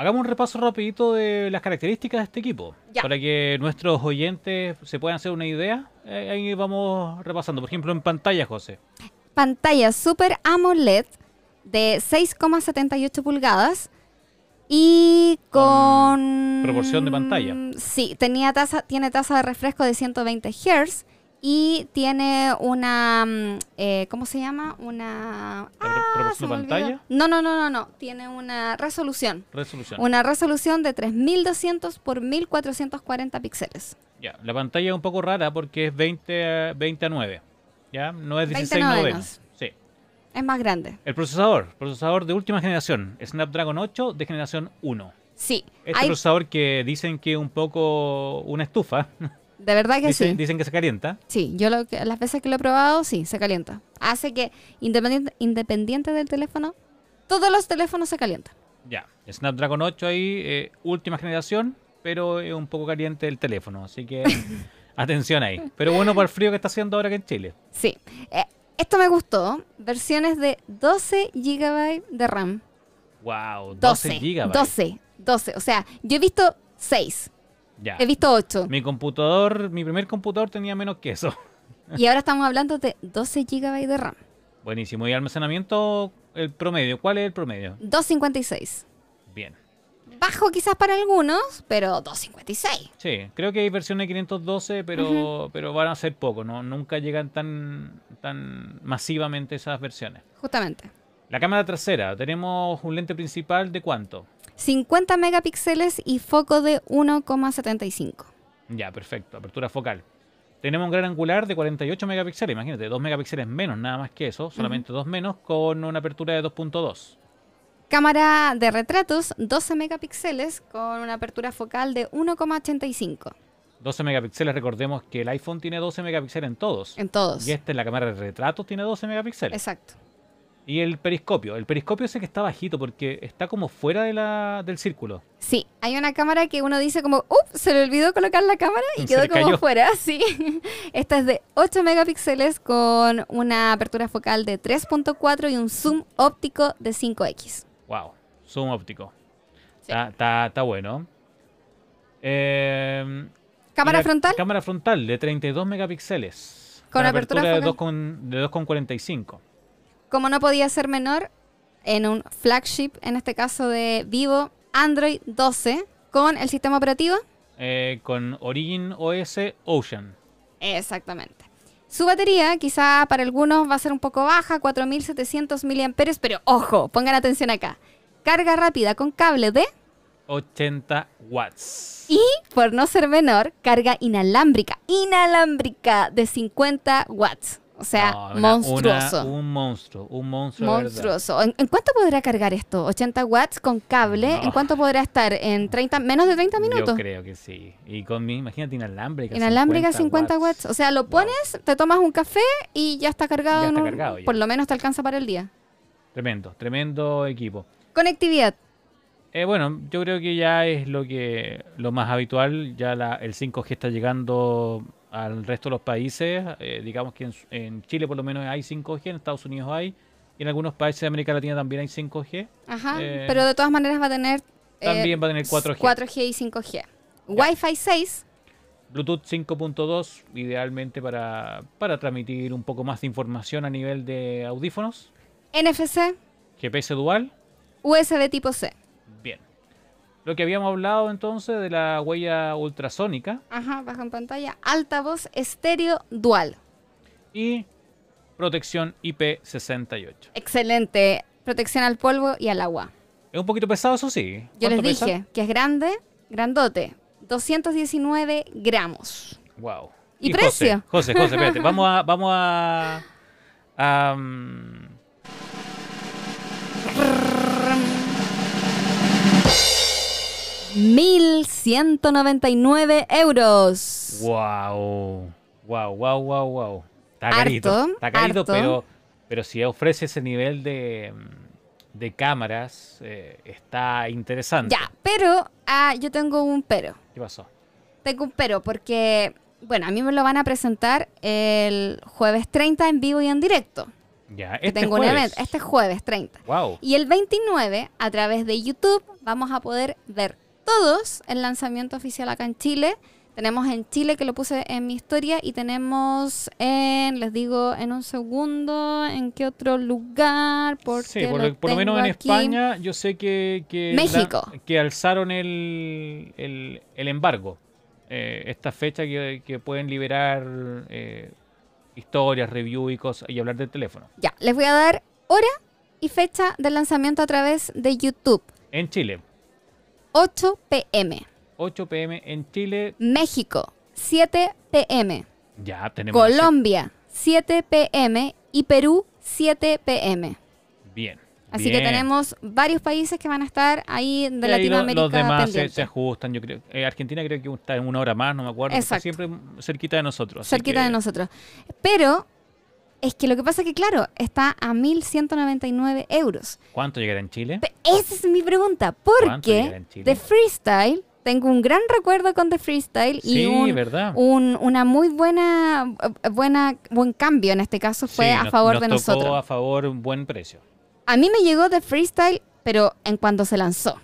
Hagamos un repaso rapidito de las características de este equipo. Ya. Para que nuestros oyentes se puedan hacer una idea. Eh, ahí vamos repasando. Por ejemplo, en pantalla, José. Pantalla Super AMOLED de 6,78 pulgadas. Y con... proporción de pantalla. Sí, tenía tasa, tiene tasa de refresco de 120 Hz. Y tiene una... mm, eh, ¿Cómo se llama? Una... Ah, se olvidó. pantalla. No, no, no, no, no. Tiene una resolución. Resolución. Una resolución de 3200 por 1440 píxeles. Ya, la pantalla es un poco rara porque es 20 a, 20 a 9. ¿Ya? No es 20 16 novenos. novenos. Sí. Es más grande. El procesador, procesador de última generación, Snapdragon 8 de generación 1. Sí. Este hay- procesador que dicen que es un poco una estufa, de verdad que dicen, sí. dicen que se calienta. Sí, yo lo que, las veces que lo he probado, sí, se calienta. Hace que, independiente, independiente del teléfono, todos los teléfonos se calientan. Ya, Snapdragon 8 ahí, eh, última generación, pero es un poco caliente el teléfono, así que atención ahí. Pero bueno para el frío que está haciendo ahora que en Chile. Sí. Eh, esto me gustó. Versiones de 12 GB de RAM. Wow, 12. 12 GB. 12. 12. O sea, yo he visto 6. Ya. He visto 8. Mi computador, mi primer computador tenía menos que eso. Y ahora estamos hablando de 12 GB de RAM. Buenísimo. ¿Y almacenamiento, el promedio? ¿Cuál es el promedio? 256. Bien. Bajo quizás para algunos, pero 256. Sí, creo que hay versiones de 512, pero, pero van a ser poco, ¿no? Nunca llegan tan, tan masivamente esas versiones. Justamente. La cámara trasera, tenemos un lente principal de cuánto? 50 megapíxeles y foco de 1,75. Ya, perfecto, apertura focal. Tenemos un gran angular de 48 megapíxeles, imagínate, 2 megapíxeles menos, nada más que eso, solamente 2 menos, con una apertura de 2.2. Cámara de retratos, 12 megapíxeles con una apertura focal de 1,85 12 megapíxeles, recordemos que el iPhone tiene 12 megapíxeles en todos. en todos. Y esta en la cámara de retratos tiene 12 megapíxeles. Exacto. Y el periscopio. El periscopio ese que está bajito porque está como fuera de la, del círculo. Sí, hay una cámara que uno dice como, ¡up! Se le olvidó colocar la cámara y Se quedó como cayó. fuera, sí. Esta es de 8 megapíxeles con una apertura focal de 3.4 y un zoom óptico de 5x. Wow. Zoom óptico. Sí. Está, está- está bueno. Eh, Cámara frontal Cámara frontal de 32 megapíxeles. Con Con apertura apertura de focal. 2 con- de 2,45. Como no podía ser menor, en un flagship, en este caso de Vivo, Android 12, con el sistema operativo. Eh, con Origin OS Ocean. Exactamente. Su batería quizá para algunos va a ser un poco baja, 4700 mAh, pero ojo, pongan atención acá. Carga rápida con cable de 80 watts. y, por no ser menor, carga inalámbrica, inalámbrica de 50 watts. O sea, No, una- monstruoso. una- un monstruo, un monstruo. Monstruoso. ¿En, en cuánto podrá cargar esto? 80 watts con cable. No. ¿En cuánto podrá estar? ¿En 30, menos de 30 minutos? Yo creo que sí. Y con mi, imagínate, inalámbrica. Inalámbrica 50 watts. O sea, lo Wow. pones, te tomas un café y ya está cargado. Ya está un- cargado ya. Por lo menos te alcanza para el día. Tremendo, tremendo equipo. Conectividad. Eh, bueno, yo creo que ya es lo que lo más habitual. Ya la, el 5G está llegando al resto de los países. Eh, digamos que en, en Chile por lo menos hay 5G, en Estados Unidos hay. Y en algunos países de América Latina también hay 5G. Ajá. Eh. Pero de todas maneras va a tener También va a tener 4G. 4G y 5G. Wi-Fi 6. Bluetooth 5.2, idealmente para, para transmitir un poco más de información a nivel de audífonos. NFC. GPS dual. USB tipo C. Lo que habíamos hablado entonces de la huella ultrasónica. Ajá, bajo en pantalla. Altavoz estéreo dual. Y protección IP68. Excelente. Protección al polvo y al agua. Es un poquito pesado, eso sí. Yo les dije que es grande, grandote. 219 gramos. Wow. ¿Y precio? José, José, José, espérate. Vamos a. Vamos a. a, 1199 euros. wow. Wow, wow, wow, wow. Está Harto, carito. Está carito, harto. pero, pero si ofrece ese nivel de, de cámaras, eh, está interesante. Ya, pero ah, yo tengo un pero. ¿Qué pasó? Tengo un pero porque, bueno, a mí me lo van a presentar el jueves 30 en vivo y en directo. Ya, este tengo un jueves. evento. Este jueves 30. Wow. Y el 29, a través de YouTube, vamos a poder ver todos el lanzamiento oficial acá en Chile. Tenemos en Chile, que lo puse en mi historia, y tenemos en, les digo en un segundo, en qué otro lugar, porque Sí, por lo, por lo menos en aquí. España yo sé que, que, México. que alzaron el, el, el embargo. Eh, esta fecha que, que pueden liberar eh, historias, review y cosas y hablar del teléfono. Ya, les voy a dar hora y fecha del lanzamiento a través de YouTube. En Chile, 8 pm. 8 pm en Chile, México, 7 pm. ya tenemos... Colombia, 7 pm. Y Perú, 7 pm. Bien. Así que tenemos varios países que van a estar ahí de Y Latinoamérica. los demás se, ajustan, yo creo. Eh, Argentina creo que está en una hora más, no me acuerdo. está siempre cerquita de nosotros. cerquita que- de nosotros. Pero es que lo que pasa es que, claro, está a 1.199 euros. ¿Cuánto llegará en Chile? Pe- Esa es mi pregunta. ¿Cuánto llegará Porque? The Freestyle, tengo un gran recuerdo con The Freestyle Sí, y un, ¿verdad? un- una muy buena, buena, buen cambio en este caso fue Sí, a nos- favor nos de tocó nosotros. a favor un buen precio. A mí me llegó The Freestyle, pero en cuando se lanzó.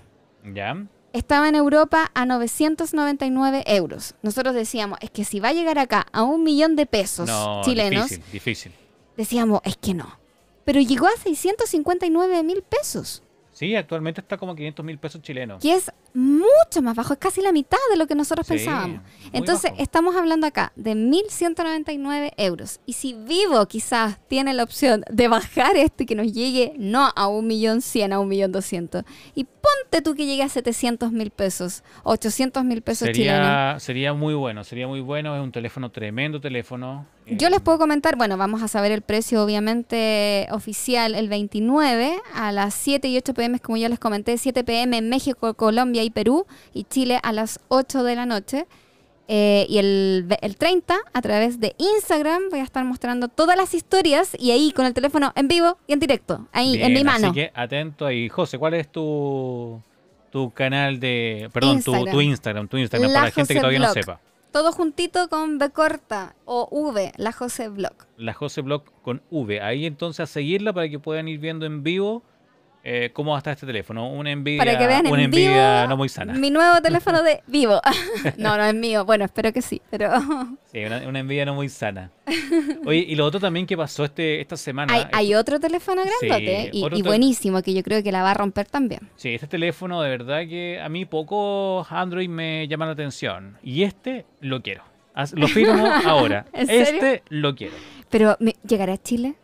¿Ya? Estaba en Europa a 999 euros. Nosotros decíamos, es que si va a llegar acá a un millón de pesos No, chilenos, difícil, difícil. Decíamos, es que no. Pero llegó a 659 mil pesos, Sí, actualmente está como 500 mil pesos chilenos. que es mucho más bajo, es casi la mitad de lo que nosotros Sí, pensábamos. Entonces, bajo. estamos hablando acá de 1.199 euros. Y si Vivo quizás tiene la opción de bajar esto y que nos llegue no a 1.100.000, a 1.200.000, y ponte tú que llegue a 700.000 pesos, 800.000 pesos chilenos. Sería, sería muy bueno, sería muy bueno. Es un teléfono, tremendo teléfono. Yo Eh, les puedo comentar, bueno, vamos a saber el precio obviamente oficial el 29 a las 7 y 8 pm, como ya les comenté, 7 pm en México, Colombia y Perú, y Chile a las 8 de la noche. Eh, y el, el 30 a través de Instagram voy a estar mostrando todas las historias y ahí con el teléfono en vivo y en directo, ahí en mi mano. Así que atento ahí. José, ¿cuál es tu, tu canal de. Perdón, tu, Instagram. tu Instagram, tu Instagram, La para la gente que todavía no Blog. sepa. Todo juntito con B corta o V, la José Blog. La José Blog con V. Ahí entonces a seguirla para que puedan ir viendo en vivo eh, cómo estar este teléfono. Una envidia, Para que vean una vivo envidia no muy sana. mi nuevo teléfono de vivo. no, no es mío. Bueno, espero que sí, pero Sí, una, una envidia no muy sana. Oye, y lo otro también que pasó este, esta semana. hay, hay otro teléfono grandote Sí, y, otro y tel- buenísimo que yo creo que la va a romper también. Sí, este teléfono de verdad que a mí pocos Android me llaman la atención. Y este lo quiero. Lo firmo ahora. ¿En serio? Este lo quiero. Pero ¿me- ¿llegará a Chile?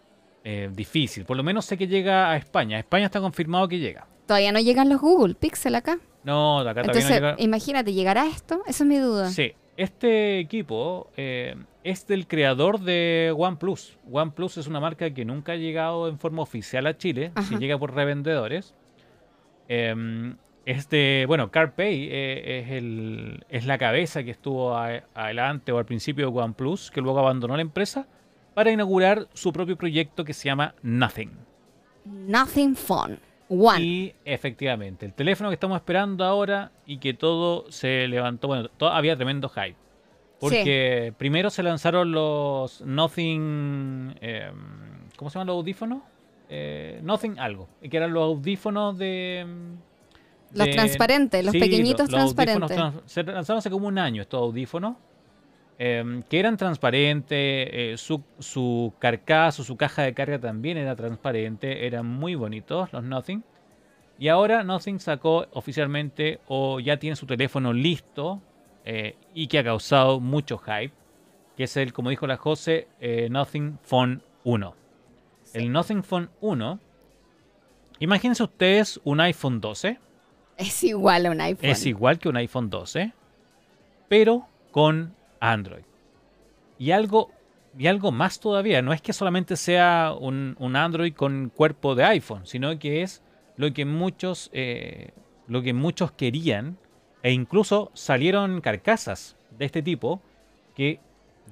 Eh, difícil. Por lo menos sé que llega a España. España está confirmado que llega. Todavía no llegan los Google Pixel acá. No, acá Entonces, todavía no llega. imagínate, ¿llegará esto? Esa es mi duda. Sí, este equipo eh, es del creador de OnePlus. OnePlus es una marca que nunca ha llegado en forma oficial a Chile, si llega por revendedores. Eh, es de, bueno, CarPay eh, es, el, es la cabeza que estuvo a- adelante o al principio de OnePlus, que luego abandonó la empresa para inaugurar su propio proyecto que se llama Nothing. Nothing Phone. One. Y efectivamente, el teléfono que estamos esperando ahora y que todo se levantó, bueno, to- había tremendo hype. Porque primero se lanzaron los Nothing, eh, ¿cómo se llaman los audífonos? Eh, Nothing algo, que eran los audífonos de, Los transparentes, los sí, pequeñitos los transparentes. trans- se lanzaron hace como un año estos audífonos. Em, que eran transparentes, eh, su, su carcasa o su caja de carga también era transparente, eran muy bonitos los Nothing. Y ahora Nothing sacó oficialmente o ya tiene su teléfono listo eh, y que ha causado mucho hype, que es el, como dijo la José, eh, Nothing Phone 1. El Nothing Phone 1, imagínense ustedes un iPhone 12. Es igual a un iPhone. Es igual que un iPhone 12, pero con Android. Y algo, y algo más todavía, no es que solamente sea un, un Android con cuerpo de iPhone, sino que es lo que muchos, eh, lo que muchos querían, e incluso salieron carcasas de este tipo que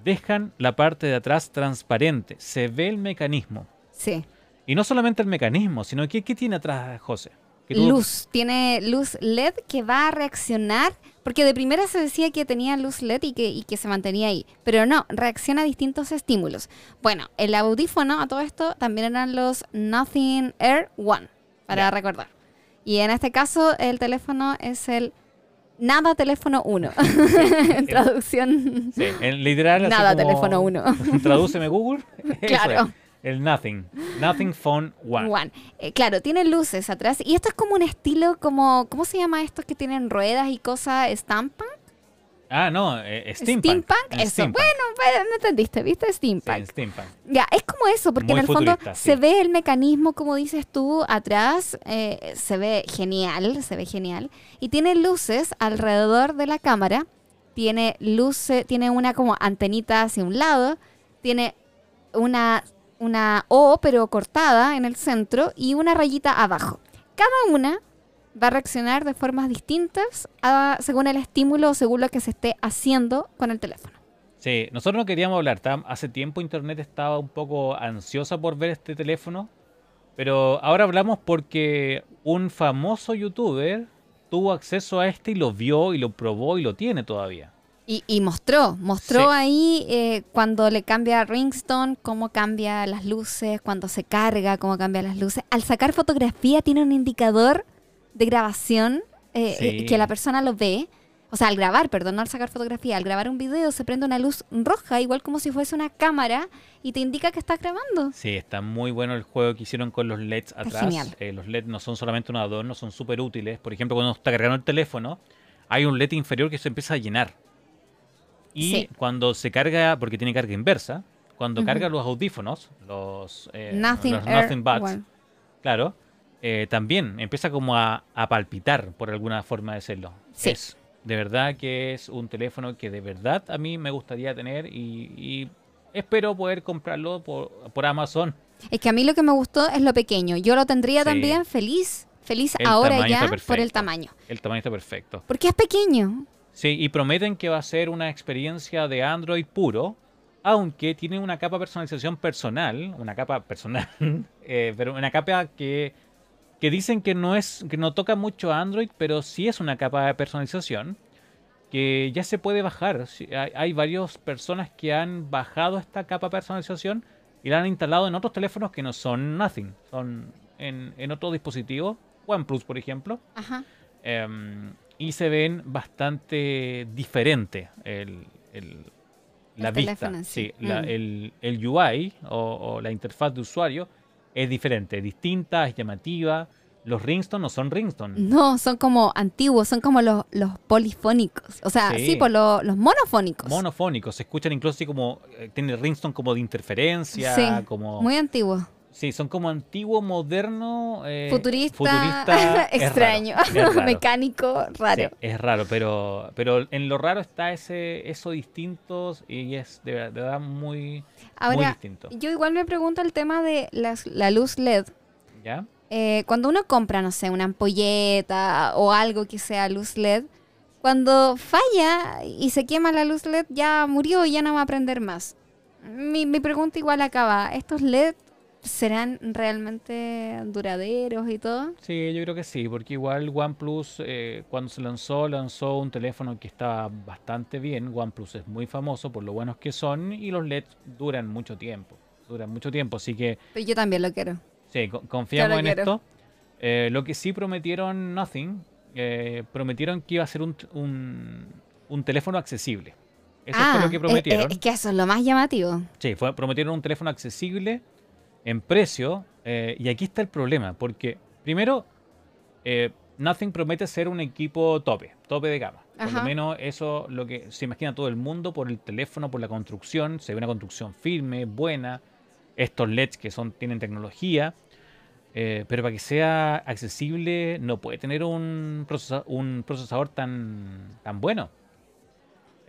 dejan la parte de atrás transparente, se ve el mecanismo. Sí. Y no solamente el mecanismo, sino que ¿qué tiene atrás, José? Luz. Tiene luz LED que va a reaccionar. Porque de primera se decía que tenía luz LED y que, y que se mantenía ahí. Pero no, reacciona a distintos estímulos. Bueno, el audífono a todo esto también eran los Nothing Air One, para recordar. Y en este caso el teléfono es el Nada Teléfono 1. en traducción. Sí, en literal. Nada, como- teléfono uno. Tradúceme Google. Claro. es, el Nothing. Nothing Phone One. One. Eh, claro, tiene luces atrás. Y esto es como un estilo como... ¿Cómo se llama estos que tienen ruedas y cosas? ¿Steampunk? Ah, no, eh, Steampunk. ¿Steampunk? El Eso. steampunk. Bueno, bueno, me entendiste, ¿viste? Sí, Steampunk. el Steampunk. Ya, es como eso, porque Muy en el fondo se sí. ve el mecanismo, como dices tú, atrás, eh, se ve genial, se ve genial. Y tiene luces alrededor de la cámara, tiene luces, tiene una como antenita hacia un lado, tiene una, una O pero cortada en el centro y una rayita abajo. Cada una va a reaccionar de formas distintas según el estímulo o según lo que se esté haciendo con el teléfono. Sí, nosotros no queríamos hablar. hace tiempo Internet estaba un poco ansiosa por ver este teléfono. Pero ahora hablamos porque un famoso youtuber tuvo acceso a este y lo vio y lo probó y lo tiene todavía. Y, y mostró, mostró Sí. ahí eh, cuando le cambia a Ringstone, cómo cambia las luces, cuando se carga, cómo cambia las luces. Al sacar fotografía tiene un indicador de grabación eh, Sí. eh, que la persona lo ve. O sea, al grabar, perdón, no al sacar fotografía, al grabar un video se prende una luz roja, igual como si fuese una cámara, y te indica que estás grabando. Sí, está muy bueno el juego que hicieron con los LEDs atrás. genial. Eh, los LEDs no son solamente un adorno, son súper útiles. Por ejemplo, cuando está cargando el teléfono, hay un LED inferior que se empieza a llenar. Y Sí. cuando se carga, porque tiene carga inversa, cuando carga los audífonos, los, eh, Nothing los Nothing Buds, One. claro, eh, también empieza como a, a palpitar, por alguna forma de decirlo. Sí. Es, de verdad que es un teléfono que de verdad a mí me gustaría tener y, y espero poder comprarlo por, por Amazon. Es que a mí lo que me gustó es lo pequeño. Yo lo tendría Sí. también feliz, feliz El ahora ya por el tamaño. El tamaño está perfecto. Porque es pequeño. Sí, y prometen que va a ser una experiencia de Android puro, aunque tiene una capa de personalización personal, una capa personal, eh, pero una capa que, que dicen que no es, que no toca mucho a Android, pero sí es una capa de personalización que ya se puede bajar. Sí, Hay, hay varias personas que han bajado esta capa de personalización y la han instalado en otros teléfonos que no son Nothing, son en, en otros dispositivos, OnePlus por ejemplo. Ajá. Em, y se ven bastante diferente el, el- la El vista. teléfono sí. La- Mm. el, el UI o, o la interfaz de usuario es diferente, es distinta, es llamativa. Los ringtone no son ringtone. No, son como antiguos, son como los, los polifónicos. O sea, sí, Sí. por lo- los monofónicos. Monofónicos, se escuchan incluso así como, eh, tiene ringtone como de interferencia, Sí, como... Muy antiguos. Sí, son como antiguo, moderno, eh, Futurista, extraño, raro, mecánico, raro. Sí, es raro, pero, pero en lo raro está ese eso distinto y es de, ver- de verdad muy, muy Ahora, distinto. yo igual me pregunto el tema de las- la luz LED. ¿Ya? Eh, cuando uno compra, no sé, una ampolleta o algo que sea luz LED, cuando falla y se quema la luz LED, ya murió y ya no va a prender más. Mi, mi pregunta igual acaba, ¿estos LED serán realmente duraderos y todo? Sí, yo creo que sí, porque igual OnePlus eh, cuando se lanzó, lanzó un teléfono que estaba bastante bien. OnePlus es muy famoso por lo buenos que son y los LEDs duran mucho tiempo. Duran mucho tiempo, así que Pero yo también lo quiero. sí, co- confiamos en quiero. esto. Eh, lo que sí prometieron Nothing eh, prometieron que iba a ser un, un- un teléfono accesible. Eso Ah, fue lo que prometieron. es que eso es lo más llamativo. Sí, fue- prometieron un teléfono accesible en precio. eh, y aquí está el problema, porque primero, eh, Nothing promete ser un equipo tope, tope de gama. Por lo menos eso lo que se imagina todo el mundo por el teléfono, por la construcción. Se ve una construcción firme, buena. Estos LEDs que son, tienen tecnología. eh, pero para que sea accesible no puede tener un, procesa- un procesador tan, tan bueno.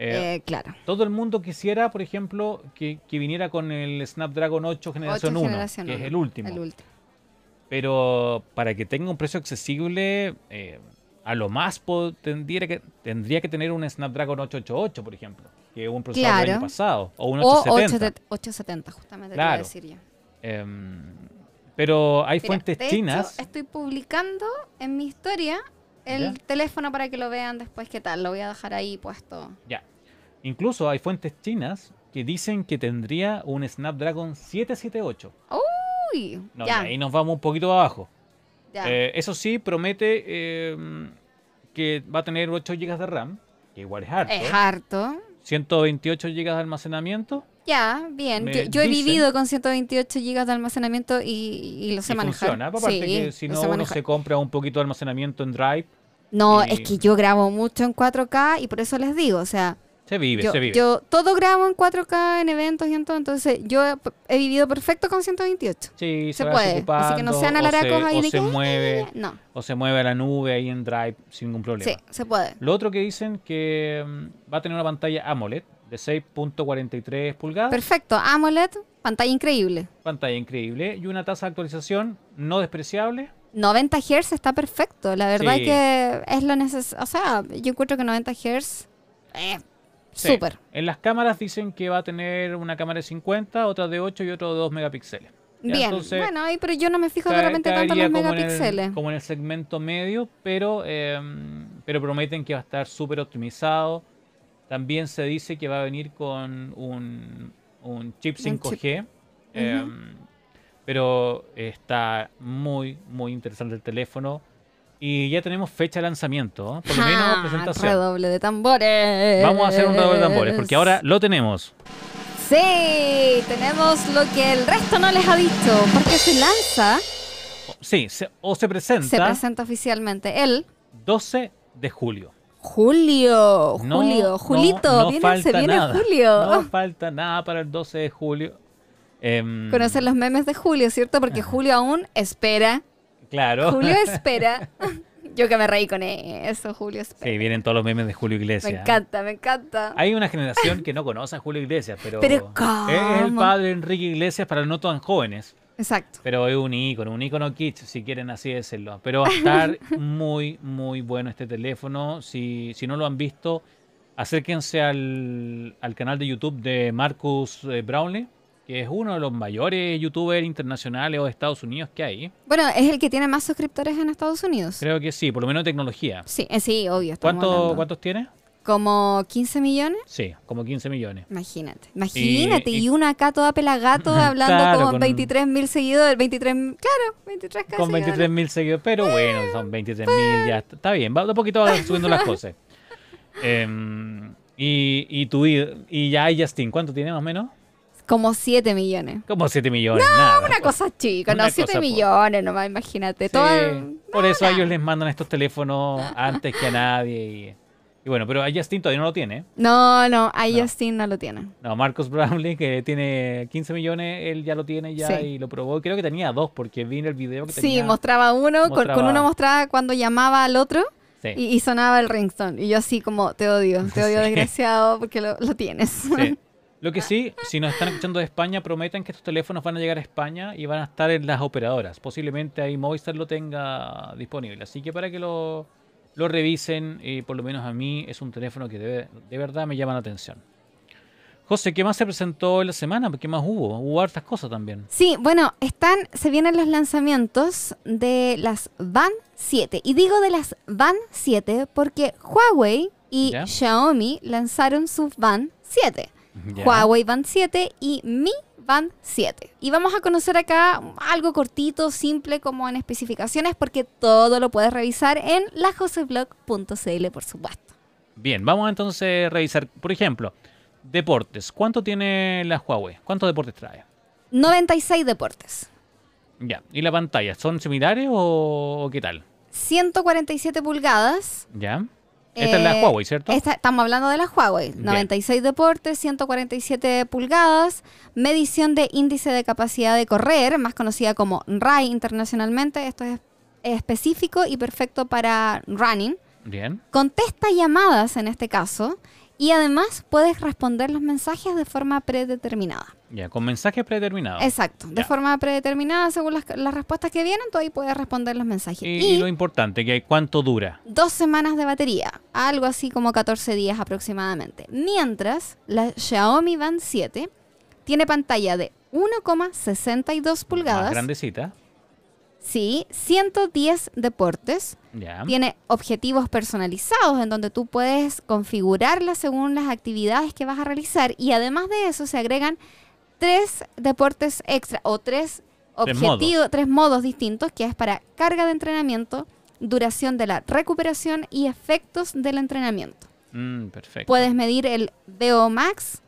Eh, Eh, claro. todo el mundo quisiera, por ejemplo, que, que viniera con el Snapdragon 8 generación Ocho 1, generación que es el último. El último. Pero para que tenga un precio accesible, eh, a lo más tendría que, tendría que tener un Snapdragon 888, por ejemplo, que es un procesador del Claro. año pasado, o un O 870. 870, 870, justamente te Claro. decir yo. Em, pero hay Mira, fuentes de hecho, chinas. estoy publicando en mi historia el Ya. teléfono para que lo vean después qué tal. Lo voy a dejar ahí puesto. Ya. Incluso hay fuentes chinas que dicen que tendría un Snapdragon 778. Uy, No, ya, ahí nos vamos un poquito abajo. ya. Eh, eso sí, promete eh, que va a tener 8 GB de RAM, que igual es harto. es harto. 128 GB de almacenamiento. Ya, bien. Yo, yo he dicen- vivido con 128 GB de almacenamiento y, y lo sé y manejar. funciona. Aparte Sí, que si no uno se compra un poquito de almacenamiento en Drive, No, y- es que yo grabo mucho en 4K y por eso les digo, o sea, se vive, yo, se vive. yo todo grabo en 4K en eventos y en todo, entonces yo he, he vivido perfecto con 128. sí, se va puede, así que no sean alaracos se- ahí o de se que, mueve, No, o se mueve a la nube ahí en Drive sin ningún problema. sí, se puede. Lo otro que dicen que mm, va a tener una pantalla AMOLED de 6.43 pulgadas, Perfecto, AMOLED, pantalla increíble. pantalla increíble y una tasa de actualización no despreciable. 90 Hz está perfecto, la verdad Sí. es que es lo necesario, o sea, yo encuentro que 90 Hz eh, Sí. súper. En las cámaras dicen que va a tener una cámara de 50, otra de 8 y otra de 2 megapíxeles. Ya, Bien, entonces, bueno, ahí, pero yo no me fijo de repente tanto en los como en el- megapíxeles. como en el segmento medio, pero, eh, pero prometen que va a estar súper optimizado. También se dice que va a venir con un, un chip Un 5G. eh, pero está muy, muy interesante el teléfono. Y ya tenemos fecha de lanzamiento, ¿eh? por lo menos ¡Ja! presentación. Redoble de tambores. Vamos a hacer un redoble de tambores, porque ahora lo tenemos. Sí, tenemos lo que el resto no les ha dicho, porque se lanza, Sí, se- o se presenta se presenta oficialmente el 12 de julio. Julio, Julio, no, Julito, no viene, falta se viene nada. Julio. No falta nada para el 12 de julio. Em, Conocen los memes de Julio, ¿cierto? Porque Julio aún espera. Claro. Julio espera. Yo que me reí con eso, Julio espera. Sí, vienen todos los memes de Julio me Iglesias. encanta, me encanta. Hay una generación que no conoce a Julio Iglesias, pero, Pero ¿cómo? es el padre de Enrique Iglesias para no tan jóvenes. Exacto. Pero es un ícono, un ícono kitsch, si quieren así decirlo. Pero va a estar muy, muy bueno este teléfono. Si, si no lo han visto, acérquense al, al canal de YouTube de Marcus eh, Brownlee, que es uno de los mayores youtubers internacionales o de Estados Unidos que hay. Bueno, es el que tiene más suscriptores en Estados Unidos. Creo que sí, por lo menos de tecnología. Sí, eh, sí, obvio. ¿Cuánto-. ¿Cuántos tiene? Como 15 millones. Sí, como 15 millones. Imagínate, imagínate, y, y- una acá toda pelagato hablando Claro, con con- 23 mil seguidores, 23, claro, 23 casi. Con 23 mil seguidores, pero bueno, son 23 mil, ya está, está bien, va a poquito subiendo las cosas. Em, y, y tu y, y ya hay Justin, ¿cuánto tiene más o menos? Como 7 millones. Como 7 millones, nada. Una cosa chica, Una no, 7 cosa po- millones nomás, imagínate. Sí, Todo, por eso a ellos les mandan estos teléfonos antes que a nadie. Y, y bueno, pero a Justin todavía no lo tiene. No, no, ahí No. Justin no lo tiene. No, Marcus Brownlee, que tiene 15 millones, él ya lo tiene ya Sí. y lo probó. Creo que tenía dos, porque vi en el video que Sí, tenía. mostraba uno, con- Con, mostraba- uno mostraba cuando llamaba al otro Sí. y, y sonaba el ringtone. Y yo así como, te odio, te odio Sí. desgraciado porque lo, lo tienes. Sí. Lo que sí, si nos están escuchando de España, prometen que estos teléfonos van a llegar a España y van a estar en las operadoras. Posiblemente ahí Movistar lo tenga disponible. Así que para que lo, lo revisen, y por lo menos a mí es un teléfono que de, de verdad me llama la atención. José, ¿qué más se presentó en la semana? ¿Qué más hubo? Hubo hartas cosas también. Sí, bueno, están, se vienen los lanzamientos de las Van 7. Y digo de las Van 7 porque Huawei y Ya. Xiaomi lanzaron sus Van 7. Huawei Van 7 y Mi Band 7. Y vamos a conocer acá algo cortito, simple, como en especificaciones, porque todo lo puedes revisar en lajoseblog.cl, por supuesto. Bien, vamos entonces a revisar, por ejemplo, deportes. ¿Cuánto tiene la Huawei? ¿Cuántos deportes trae? 96 deportes. Ya, ¿y la pantalla? ¿Son similares o qué tal? 147 pulgadas. Ya. Esta es la Eh, Huawei, ¿cierto? esta- estamos hablando de la Huawei. Bien. 96 deportes, 147 pulgadas, medición de índice de capacidad de correr, más conocida como RAI internacionalmente. Esto es específico y perfecto para running. Bien. Contesta llamadas en este caso y además puedes responder los mensajes de forma predeterminada. Ya, con mensaje predeterminado. Exacto, de forma predeterminada según las, las respuestas que vienen, tú ahí puedes responder los mensajes. Y, Y, y lo importante, que cuánto dura. dos semanas de batería, algo así como 14 días aproximadamente. Mientras la Xiaomi Band 7 tiene pantalla de 1,62 Más pulgadas, grandecita. sí, 110 deportes, Ya. tiene objetivos personalizados en donde tú puedes configurarlas según las actividades que vas a realizar y además de eso se agregan tres deportes extra o tres Tres objetivos, tres modos distintos que es para carga de entrenamiento, duración de la recuperación y efectos del entrenamiento. Mm, perfecto. Puedes medir el VO Max,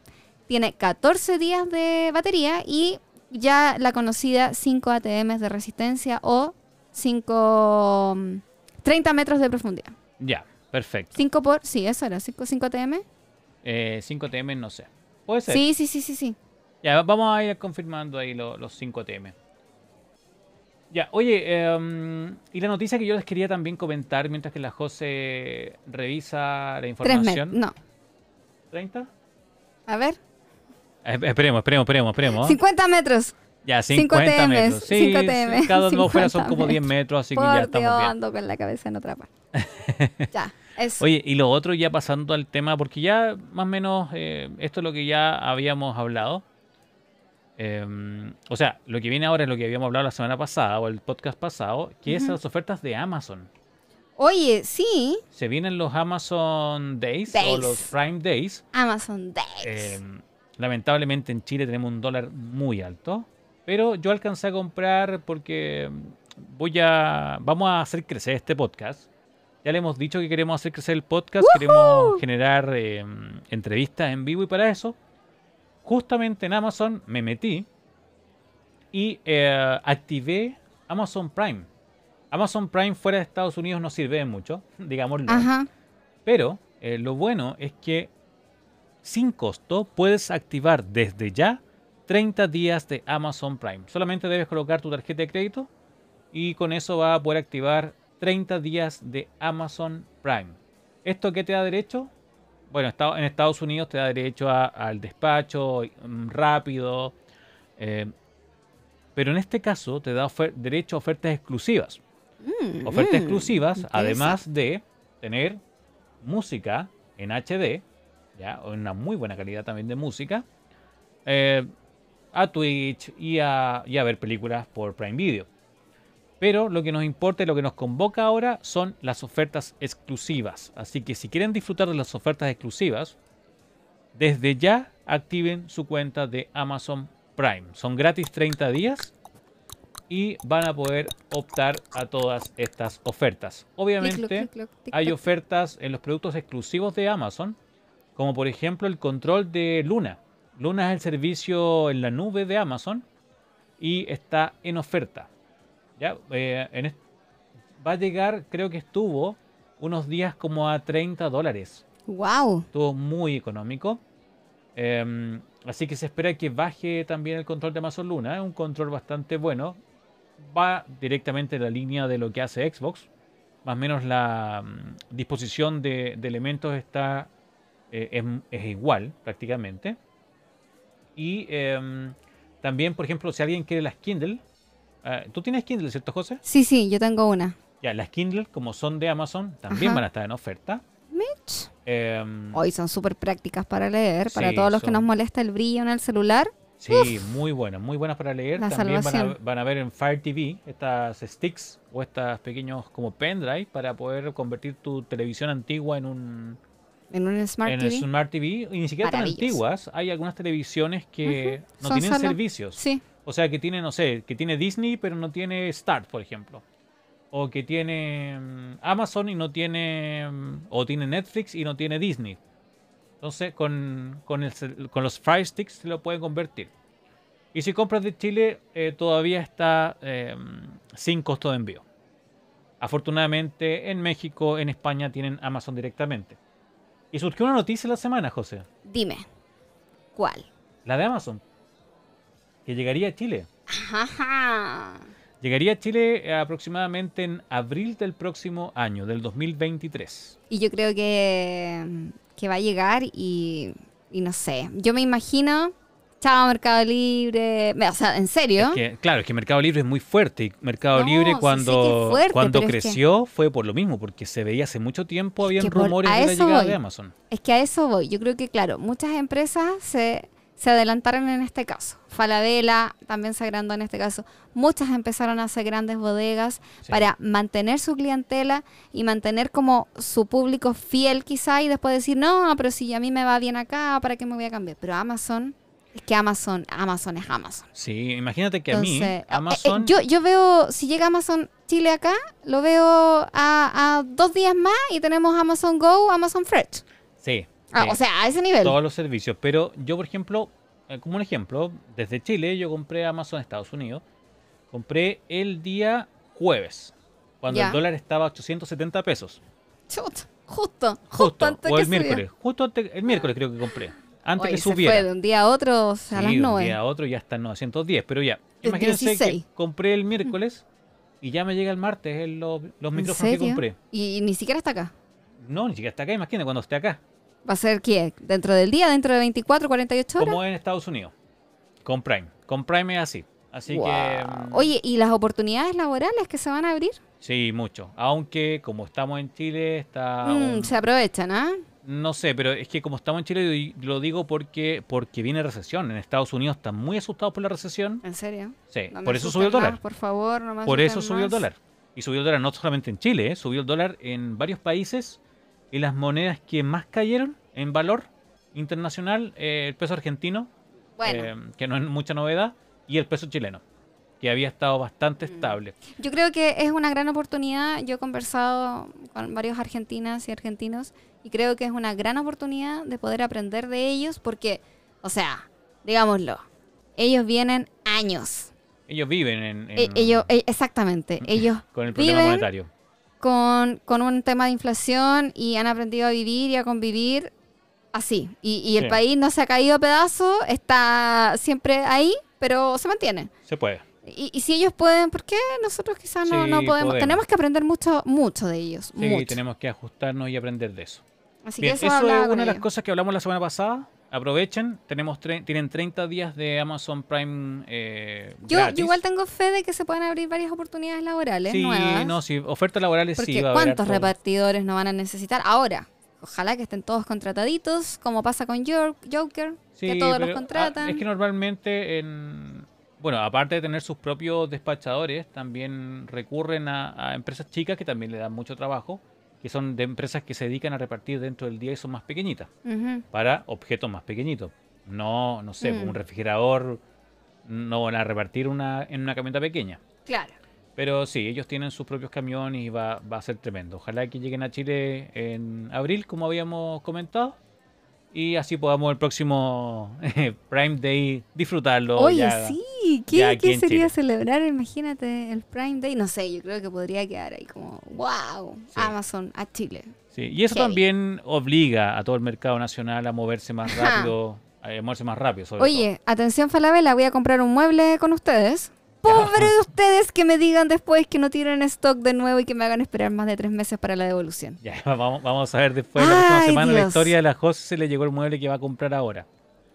tiene 14 días de batería y ya la conocida 5 ATM de resistencia o 5 mm, 30 metros de profundidad. Ya, perfecto. 5 por, sí, eso era, 5, 5 ATM. Eh, 5TM, no sé. Puede ser. Sí, sí, sí, sí, sí. Ya, vamos a ir confirmando ahí lo- los 5TM. Ya, oye, em, y la noticia que yo les quería también comentar mientras que la José revisa la 3 información. metros. No. ¿30? A ver. Eh, esperemos, esperemos, esperemos, esperemos. 50 metros. Ya, Cinco 50 TMs, metros. Sí, cinco sí, TMs, cada dos fuera son 50 como 10 metros. así que Por ya estamos Dios, bien. ando con la cabeza en otra parte. ya, eso. Oye, y lo otro ya pasando al tema, porque ya más o menos eh, esto es lo que ya habíamos hablado. Eh, o sea, lo que viene ahora es lo que habíamos hablado la semana pasada o el podcast pasado, que es Ujú. las ofertas de Amazon. Oye, sí, Se vienen los Amazon Days, o los Prime Days. Amazon Days. Eh, lamentablemente en Chile tenemos un dólar muy alto, pero yo alcancé a comprar porque voy a vamos a hacer crecer este podcast. Ya le hemos dicho que queremos hacer crecer el podcast, queremos generar eh, entrevistas en vivo y para eso, justamente en Amazon me metí y eh, activé Amazon Prime. Amazon Prime fuera de Estados Unidos no sirve de mucho, digámoslo. Ajá. Pero eh, lo bueno es que sin costo puedes activar desde ya 30 días de Amazon Prime. Solamente debes colocar tu tarjeta de crédito y con eso vas a poder activar 30 días de Amazon Prime. ¿Esto qué te da derecho? Bueno, en Estados Unidos te da derecho a- al despacho mm, rápido, eh, pero en este caso te da derecho a ofertas exclusivas Mm, ofertas mm, exclusivas, además de tener música en HD, ya, o en una muy buena calidad también de música, eh, a Twitch y a, y a ver películas por Prime Video. Pero lo que nos importa y lo que nos convoca ahora son las ofertas exclusivas. Así que si quieren disfrutar de las ofertas exclusivas, desde ya activen su cuenta de Amazon Prime. Son gratis 30 días y van a poder optar a todas estas ofertas. Obviamente hay ofertas en los productos exclusivos de Amazon, como por ejemplo el control de Luna. Luna es el servicio en la nube de Amazon y está en oferta. ¿Ya? Eh, en va a llegar, creo que estuvo unos días como a 30 dólares. Wow. Estuvo muy económico. Em, así que se espera que baje también el control de Amazon Luna. Es un control bastante bueno. Va directamente en la línea de lo que hace Xbox. Más o menos la mm, disposición de, de elementos está eh, es, es igual prácticamente. Y em, también, por ejemplo, si alguien quiere las Kindle. Eh, ¿Tú tienes Kindle, cierto, José? Sí, sí, yo tengo una. Ya, las Kindle, como son de Amazon, también Ajá. van a estar en oferta. Mitch. Em, Hoy son súper prácticas para leer. Para Sí, todos los que son- nos molesta el brillo en el celular. Sí, muy buenas, muy buenas para leer. La También van a, van a ver en Fire TV estas sticks o estas pequeños como pendrive para poder convertir tu televisión antigua en un En un Smart en TV. Smart TV, y ni siquiera tan antiguas, hay algunas televisiones que no Son tienen solo- servicios. Sí. O sea, que tiene, no sé, que tiene Disney pero no tiene Start, por ejemplo. O que tiene mm, Amazon y no tiene... mm, O tiene Netflix y no tiene Disney. Entonces, con, con, el con los Fire Sticks se lo pueden convertir. Y si compras de Chile, eh, todavía está eh, sin costo de envío. Afortunadamente, en México, en España, tienen Amazon directamente. Y surgió una noticia la semana, José. Dime. ¿Cuál? La de Amazon. Que llegaría a Chile. Ajá. Llegaría a Chile aproximadamente en abril del próximo año, del 2023. Y yo creo que, que va a llegar y, y no sé. Yo me imagino. Chao, Mercado Libre. O sea, en serio. Es que, claro, es que Mercado Libre es muy fuerte. Y Mercado No, Libre cuando, fuerte, cuando pero es que- creció fue por lo mismo, porque se veía hace mucho tiempo, habían por- rumores de la llegada voy. de Amazon. Es que a eso voy. Yo creo que, claro, muchas empresas se, se adelantaron en este caso. Falabella también se agrandó en este caso. Muchas empezaron a hacer grandes bodegas Sí. para mantener su clientela y mantener como su público fiel quizá y después decir, no, pero si a mí me va bien acá, ¿para qué me voy a cambiar? Pero Amazon, es que Amazon, Amazon es Amazon. Sí, imagínate que a mí, eh, eh, Amazon... yo, yo veo, si llega Amazon Chile acá, lo veo a, a dos días más y tenemos Amazon Go, Amazon Fresh. Ah, o sea, a ese nivel. todos los servicios. Pero yo, por ejemplo, eh, como un ejemplo, desde Chile yo compré Amazon Estados Unidos. Compré el día jueves, cuando Ya. el dólar estaba a 870 pesos. Chut, justo, justo, Justo, antes o que el miércoles. Justo antes, el miércoles creo que compré. Antes Oye, que se subiera. fue de un día a otro o sea, a Sí, las de un día a otro ya está en 910. Pero ya, imagínense 16. que compré el miércoles y ya me llega el martes el- los, los ¿En micrófonos que compré. Y, y ni siquiera está acá. No, ni siquiera está acá, imagínate cuando esté acá. ¿Va a ser qué? ¿Dentro del día? ¿Dentro de 24, 48 horas? Como en Estados Unidos. Con Prime. Con Prime es así. Así Wow. que. mm, Oye, ¿y las oportunidades laborales que se van a abrir? Sí, mucho. Aunque como estamos en Chile, está. Mm, un- se aprovechan, ¿ah? No sé, pero es que como estamos en Chile, lo digo porque porque viene recesión. En Estados Unidos están muy asustados por la recesión. ¿En serio? Sí, No por eso subió el dólar. más, por favor, no me Por eso subió el más. dólar. Y subió el dólar no solamente en Chile, ¿eh? subió el dólar en varios países. Y las monedas que más cayeron en valor internacional, eh, el peso argentino, Bueno, eh, que no es mucha novedad, y el peso chileno, que había estado bastante Mm. estable. yo creo que es una gran oportunidad. Yo he conversado con varios argentinas y argentinos y creo que es una gran oportunidad de poder aprender de ellos porque, o sea, digámoslo, ellos vienen años. Ellos viven en, en- E- ellos, e- exactamente, ellos con el problema viven monetario. Con, con un tema de inflación y han aprendido a vivir y a convivir así. Y, y el Sí. país no se ha caído a pedazos, está siempre ahí, pero se mantiene. Se puede. Y, y si ellos pueden, ¿por qué nosotros quizás no, Sí, no podemos? podemos. Tenemos que aprender mucho, mucho de ellos. Sí, mucho. tenemos que ajustarnos y aprender de eso. Así Bien, que eso, eso, es una de las cosas que hablamos la semana pasada. Aprovechen, tenemos tre- tienen 30 días de Amazon Prime eh, Yo, gratis. yo igual tengo fe de que se pueden abrir varias oportunidades laborales Sí, nuevas. no, sí, ofertas laborales sí Porque va haber ¿cuántos repartidores no van a necesitar ahora? Ojalá que estén todos contrataditos, como pasa con Joker, que Sí, todos los pero, contratan. ah, es que normalmente, en, bueno, aparte de tener sus propios despachadores, también recurren a, a empresas chicas que también le dan mucho trabajo, que son de empresas que se dedican a repartir dentro del día y son más pequeñitas, para objetos más pequeñitos. No, no sé, Mm. un refrigerador no van a repartir una, en una camioneta pequeña. Claro. Pero sí, ellos tienen sus propios camiones y va, va a ser tremendo. Ojalá que lleguen a Chile en abril, como habíamos comentado. Y así podamos el próximo eh, Prime Day disfrutarlo. Oye, ya. sí, ¿qué, sería celebrar? Imagínate el Prime Day. No sé, yo creo que podría quedar ahí como, wow, Sí. Amazon a Chile. Sí, Y eso también obliga a todo el mercado nacional a moverse más Ajá. rápido. A moverse más rápido, sobre Oye, atención Falabella, voy a comprar un mueble con ustedes. Pobre de ustedes que me digan después que no tienen stock de nuevo y que me hagan esperar más de tres meses para la devolución. Ya, vamos, vamos a ver después de la próxima semana la historia de la José. Se le llegó el mueble que va a comprar ahora.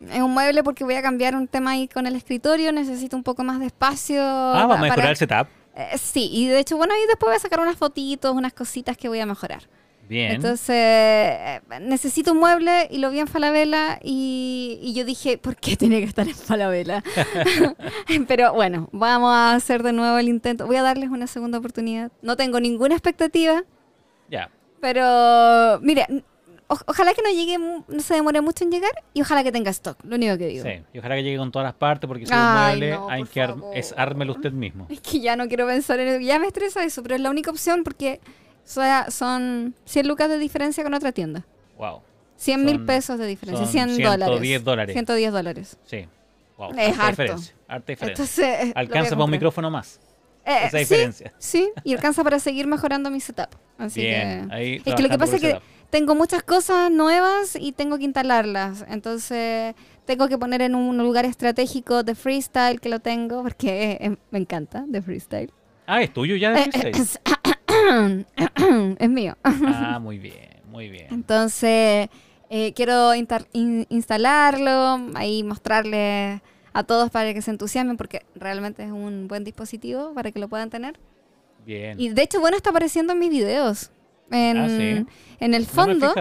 Es un mueble porque voy a cambiar un tema ahí con el escritorio, necesito un poco más de espacio. Ah, vamos a mejorar para- el setup. Eh, sí, y de hecho, bueno, ahí después voy a sacar unas fotitos, unas cositas que voy a mejorar. Bien. Entonces, eh, necesito un mueble y lo vi en Falabella y, y yo dije, ¿por qué tiene que estar en Falabella? Pero bueno, vamos a hacer de nuevo el intento. Voy a darles una segunda oportunidad. No tengo ninguna expectativa, ya. pero mire, n- o- ojalá que no llegue, no se demore mucho en llegar y ojalá que tenga stock, lo único que digo. Sí, y ojalá que llegue con todas las partes porque si es un Ay, mueble no, hay que ar- favor. es ármelo usted mismo. Es que ya no quiero pensar en eso, ya me estresa eso, pero es la única opción porque o sea, son 100 lucas de diferencia con otra tienda. Wow. 100 mil pesos de diferencia, son 100 dólares. 110 dólares. 110 dólares. Sí. Wow. Es harta diferencia. Harta diferencia. Entonces, Alcanza para un micrófono más. Eh, Esa diferencia. Sí, y alcanza para seguir mejorando mi setup. Así Bien. que... Ahí Es que lo que pasa es que tengo muchas cosas nuevas y tengo que instalarlas. Entonces tengo que poner en un lugar estratégico de freestyle que lo tengo porque eh, me encanta de freestyle. Ah, es tuyo ya de Eh, freestyle? es, es mío. Ah, muy bien, muy bien. Entonces eh, quiero in- instalarlo, ahí mostrarle a todos para que se entusiasmen porque realmente es un buen dispositivo para que lo puedan tener. Bien. Y de hecho, bueno, está apareciendo en mis videos. En, Ah, ¿sí? en el fondo,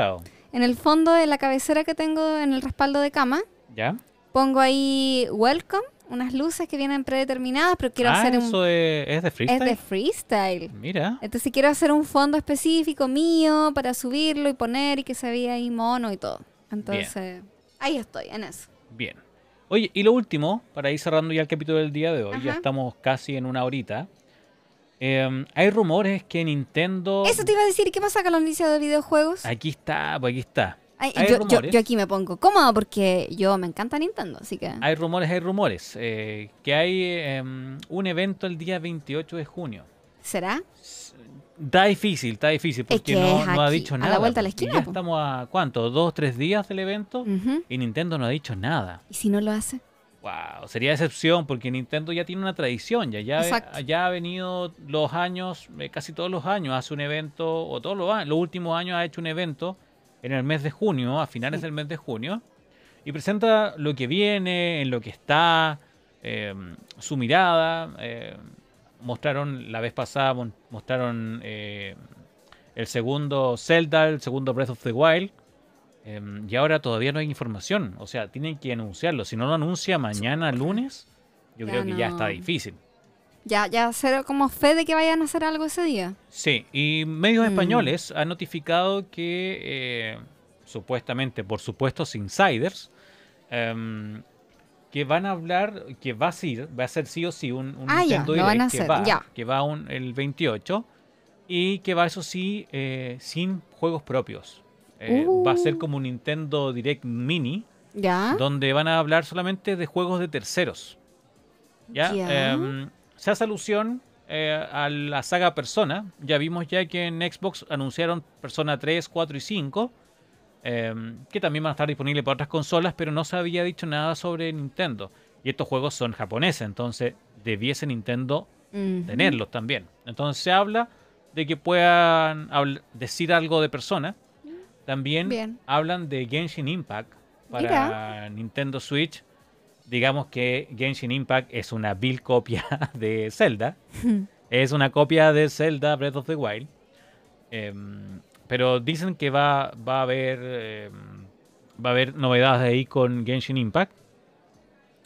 en el fondo de la cabecera que tengo en el respaldo de cama, ¿Ya? pongo ahí welcome, unas luces que vienen predeterminadas, pero quiero ah, hacer un eso es, es de es freestyle. de freestyle. Mira. Entonces quiero hacer un fondo específico mío para subirlo y poner y que se vea ahí mono y todo. Entonces, ahí estoy, en eso. Bien. Oye, y lo último, para ir cerrando ya el capítulo del día de hoy, ya estamos casi en una horita. eh, hay rumores que Nintendo. Eso te iba a decir, ¿qué pasa con los noticias de videojuegos? Aquí está, pues aquí está. Ay, hay yo, yo- rumores. yo aquí me pongo cómodo porque yo me encanta Nintendo, así que... Hay rumores, hay rumores. eh, que hay em, un evento el día 28 de junio. ¿Será? Está difícil, está difícil, porque que no, es no ha dicho a la nada. vuelta de la esquina, Ya po. estamos a, ¿cuánto? ¿Dos, tres días del evento? Ujú. Y Nintendo no ha dicho nada. ¿Y si no lo hace? Wow, sería excepción porque Nintendo ya tiene una tradición, ya, ya, ya ha venido los años, eh, casi todos los años, hace un evento, o todos los, a- los últimos años ha hecho un evento en el mes de junio, a finales Sí. del mes de junio, y presenta lo que viene, en lo que está, eh, su mirada. eh, mostraron la vez pasada, mostraron eh, el segundo Zelda, el segundo Breath of the Wild. Em, y ahora todavía no hay información. O sea, tienen que anunciarlo. Si no lo anuncia mañana, lunes, yo Ya creo que ya está difícil. Ya, ya hacer como fe de que vayan a hacer algo ese día. Sí, y medios Mm. españoles han notificado que eh, supuestamente, por supuestos insiders, em, que van a hablar, que va a ser, va a ser sí o sí un, Ah, Nintendo lo van a Direct que hacer, va, ya. que va un- el 28 y que va eso sí eh, sin juegos propios. Eh, Va a ser Uh. como un Nintendo Direct Mini. ¿Ya? donde van a hablar solamente de juegos de terceros. ¿Ya? Em, se hace alusión eh, a la saga Persona. Ya vimos ya que en Xbox anunciaron Persona 3, 4 y 5, em, que también van a estar disponibles para otras consolas, pero no se había dicho nada sobre Nintendo. Y estos juegos son japoneses, entonces debiese Nintendo tenerlos también. Entonces se habla de que puedan decir algo de Persona. También Bien. hablan de Genshin Impact para Nintendo Switch. Digamos que Genshin Impact es una vil copia de Zelda. es una copia de Zelda Breath of the Wild. Em, pero dicen que va, va a haber em, va a haber novedades ahí con Genshin Impact.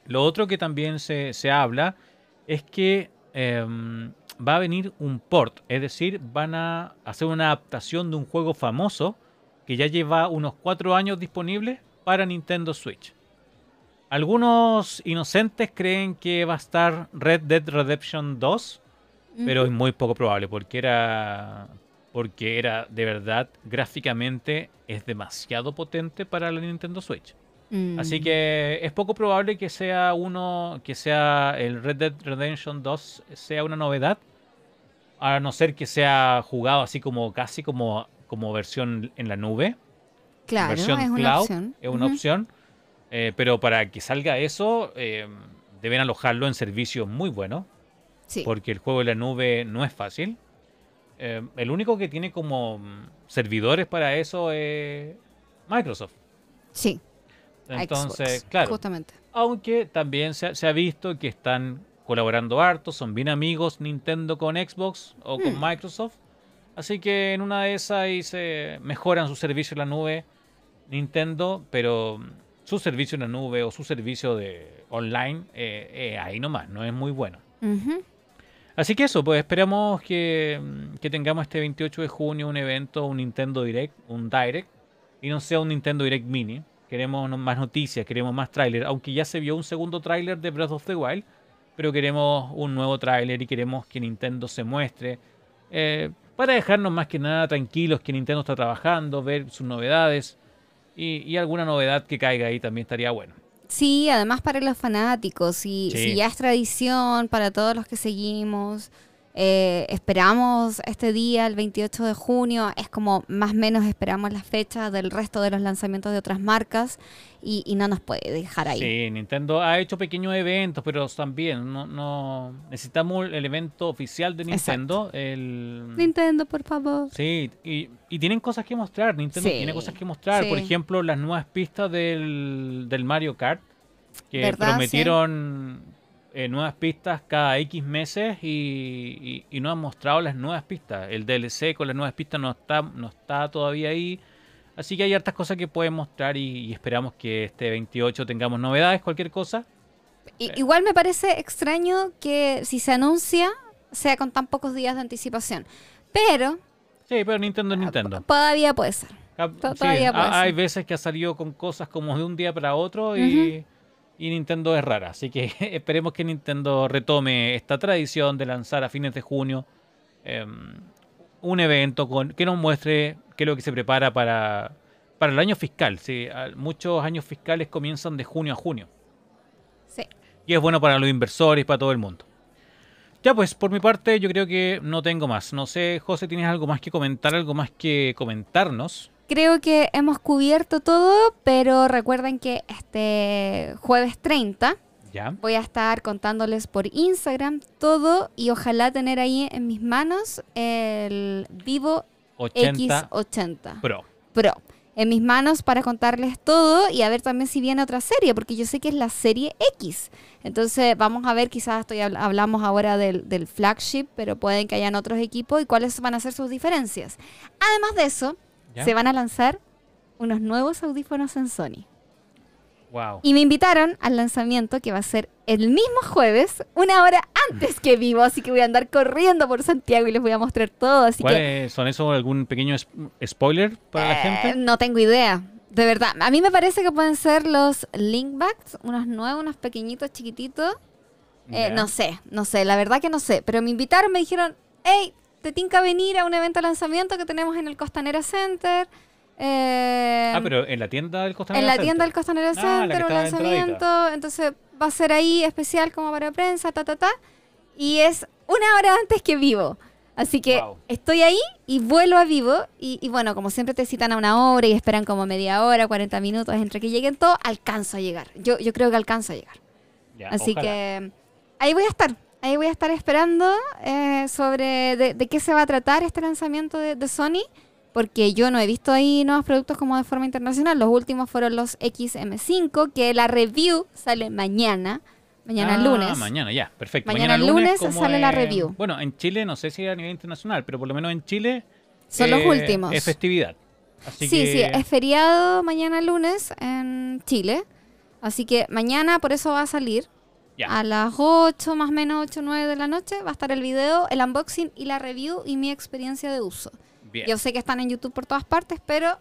Lo otro que también se, se habla es que em, va a venir un port, es decir, van a hacer una adaptación de un juego famoso que ya lleva unos cuatro años disponible para Nintendo Switch. Algunos inocentes creen que va a estar Red Dead Redemption 2, pero es muy poco probable porque era porque era de verdad gráficamente es demasiado potente para la Nintendo Switch. Mm. Así que es poco probable que sea uno, que sea el Red Dead Redemption 2 sea una novedad, a no ser que sea jugado así como casi como, como versión en la nube, Claro, versión es una cloud, opción. es una Ujú. opción, eh, pero para que salga eso eh, deben alojarlo en servicios muy buenos, Sí. porque el juego en la nube no es fácil. Eh, el único que tiene como mm, servidores para eso es Microsoft. Sí. Entonces, Xbox, claro, Justamente. aunque también se, ha- se ha visto que están colaborando harto, son bien amigos Nintendo con Xbox o con Hmm. Microsoft. Así que en una de esas ahí se mejoran su servicio en la nube Nintendo, pero mm, su servicio en la nube o su servicio de online eh, eh, ahí nomás, no es muy bueno. Así que eso, pues esperamos que, mm, que tengamos este 28 de junio un evento, un Nintendo Direct, un Direct, y no sea un Nintendo Direct Mini. Queremos más noticias, queremos más tráiler, aunque ya se vio un segundo tráiler de Breath of the Wild, pero queremos un nuevo tráiler y queremos que Nintendo se muestre. eh, para dejarnos más que nada tranquilos que Nintendo está trabajando, ver sus novedades y, y alguna novedad que caiga ahí también estaría bueno. Sí, además para los fanáticos, y Sí. si ya es tradición para todos los que seguimos, eh, esperamos este día, el 28 de junio, es como más o menos esperamos la fecha del resto de los lanzamientos de otras marcas y, y no nos puede dejar ahí. Sí, Nintendo ha hecho pequeños eventos, pero también no, no necesitamos el evento oficial de Nintendo. El, Nintendo, por favor. Sí, y, y tienen cosas que mostrar. Nintendo Sí, tiene cosas que mostrar. Por sí. ejemplo, las nuevas pistas del, del Mario Kart. Que prometieron eh, nuevas pistas cada X meses y, y- y no han mostrado las nuevas pistas. El DLC con las nuevas pistas no está, no está todavía ahí. Así que hay hartas cosas que pueden mostrar y, y esperamos que este 28 tengamos novedades, cualquier cosa. I- Igual me parece extraño que si se anuncia sea con tan pocos días de anticipación, pero Sí, pero Nintendo es Nintendo. todavía puede ser. Ah, sí, todavía puede ha- hay ser. veces que ha salido con cosas como de un día para otro y, y Nintendo es rara. Así que esperemos que Nintendo retome esta tradición de lanzar a fines de junio em, un evento con, que nos muestre qué es lo que se prepara para, para el año fiscal. Sí, muchos años fiscales comienzan de junio a junio. Sí. Y es bueno para los inversores, para todo el mundo. Ya pues, por mi parte yo creo que no tengo más. No sé, José, ¿tienes algo más que comentar, algo más que comentarnos? Creo que hemos cubierto todo, pero recuerden que este jueves 30 Ya. voy a estar contándoles por Instagram todo y ojalá tener ahí en mis manos el Vivo 80 X80 Pro. Pro. En mis manos para contarles todo y a ver también si viene otra serie, porque yo sé que es la serie X. Entonces vamos a ver, quizás estoy habl- hablamos ahora del, del flagship, pero pueden que hayan otros equipos y cuáles van a ser sus diferencias. Además de eso, ¿Ya? se van a lanzar unos nuevos audífonos en Sony. Wow. Y me invitaron al lanzamiento que va a ser el mismo jueves, una hora antes que vivo, así que voy a andar corriendo por Santiago y les voy a mostrar todo. Así que ¿Cuáles son eso? ¿Algún pequeño spoiler para la eh, gente? no tengo idea. De verdad, a mí me parece que pueden ser los Linkbacks, unos nuevos, unos pequeñitos, chiquititos. Eh, no sé, no sé, la verdad que no sé. Pero me invitaron, me dijeron, hey, te tinca venir a un evento de lanzamiento que tenemos en el Costanera Center. Eh, Ah, pero en la tienda del Costanera en la Center. tienda del Costanera Ah, Center, un entradita. lanzamiento. Entonces va a ser ahí especial como para prensa, ta, ta, ta. Y es una hora antes que vivo. Así que Wow. estoy ahí y vuelo a vivo. Y, y bueno, como siempre te citan a una hora y esperan como media hora, 40 minutos entre que lleguen todos, alcanzo a llegar. Yo, yo creo que alcanzo a llegar. Ya, Así ojalá. que ahí voy a estar. Ahí voy a estar esperando eh, sobre de, de qué se va a tratar este lanzamiento de, de Sony. Porque yo no he visto ahí nuevos productos como de forma internacional. Los últimos fueron los XM5, que la review sale mañana. Mañana Ah, lunes. Mañana, ya, perfecto. Mañana lunes sale la review. Bueno, en Chile, no sé si a nivel internacional, pero por lo menos en Chile. Son los eh, últimos. Es festividad. Así sí, que, sí, es feriado mañana lunes en Chile. Así que mañana por eso va a salir. A las 8, más o menos 8, 9 de la noche, va a estar el video, el unboxing y la review y mi experiencia de uso. Bien. Yo sé que están en YouTube por todas partes, pero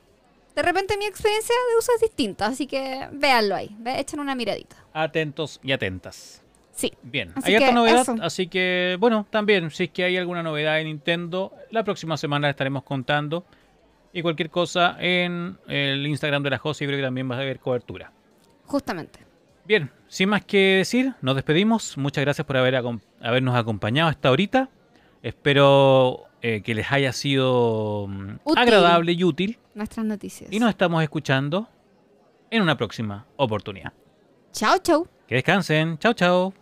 de repente mi experiencia de uso es distinta, así que véanlo ahí, echen una miradita. Atentos y atentas. Sí, Bien, Así hay harta que novedad, eso. así que bueno, también si es que hay alguna novedad en Nintendo, la próxima semana la estaremos contando. Y cualquier cosa en el Instagram de la José, creo que también va a haber cobertura. justamente. Bien, sin más que decir, nos despedimos. Muchas gracias por haber habernos acompañado hasta ahorita. Espero eh, que les haya sido mm, Útil. agradable y útil. Nuestras noticias. Y nos estamos escuchando en una próxima oportunidad. Chao, chao. Que descansen. Chao, chao.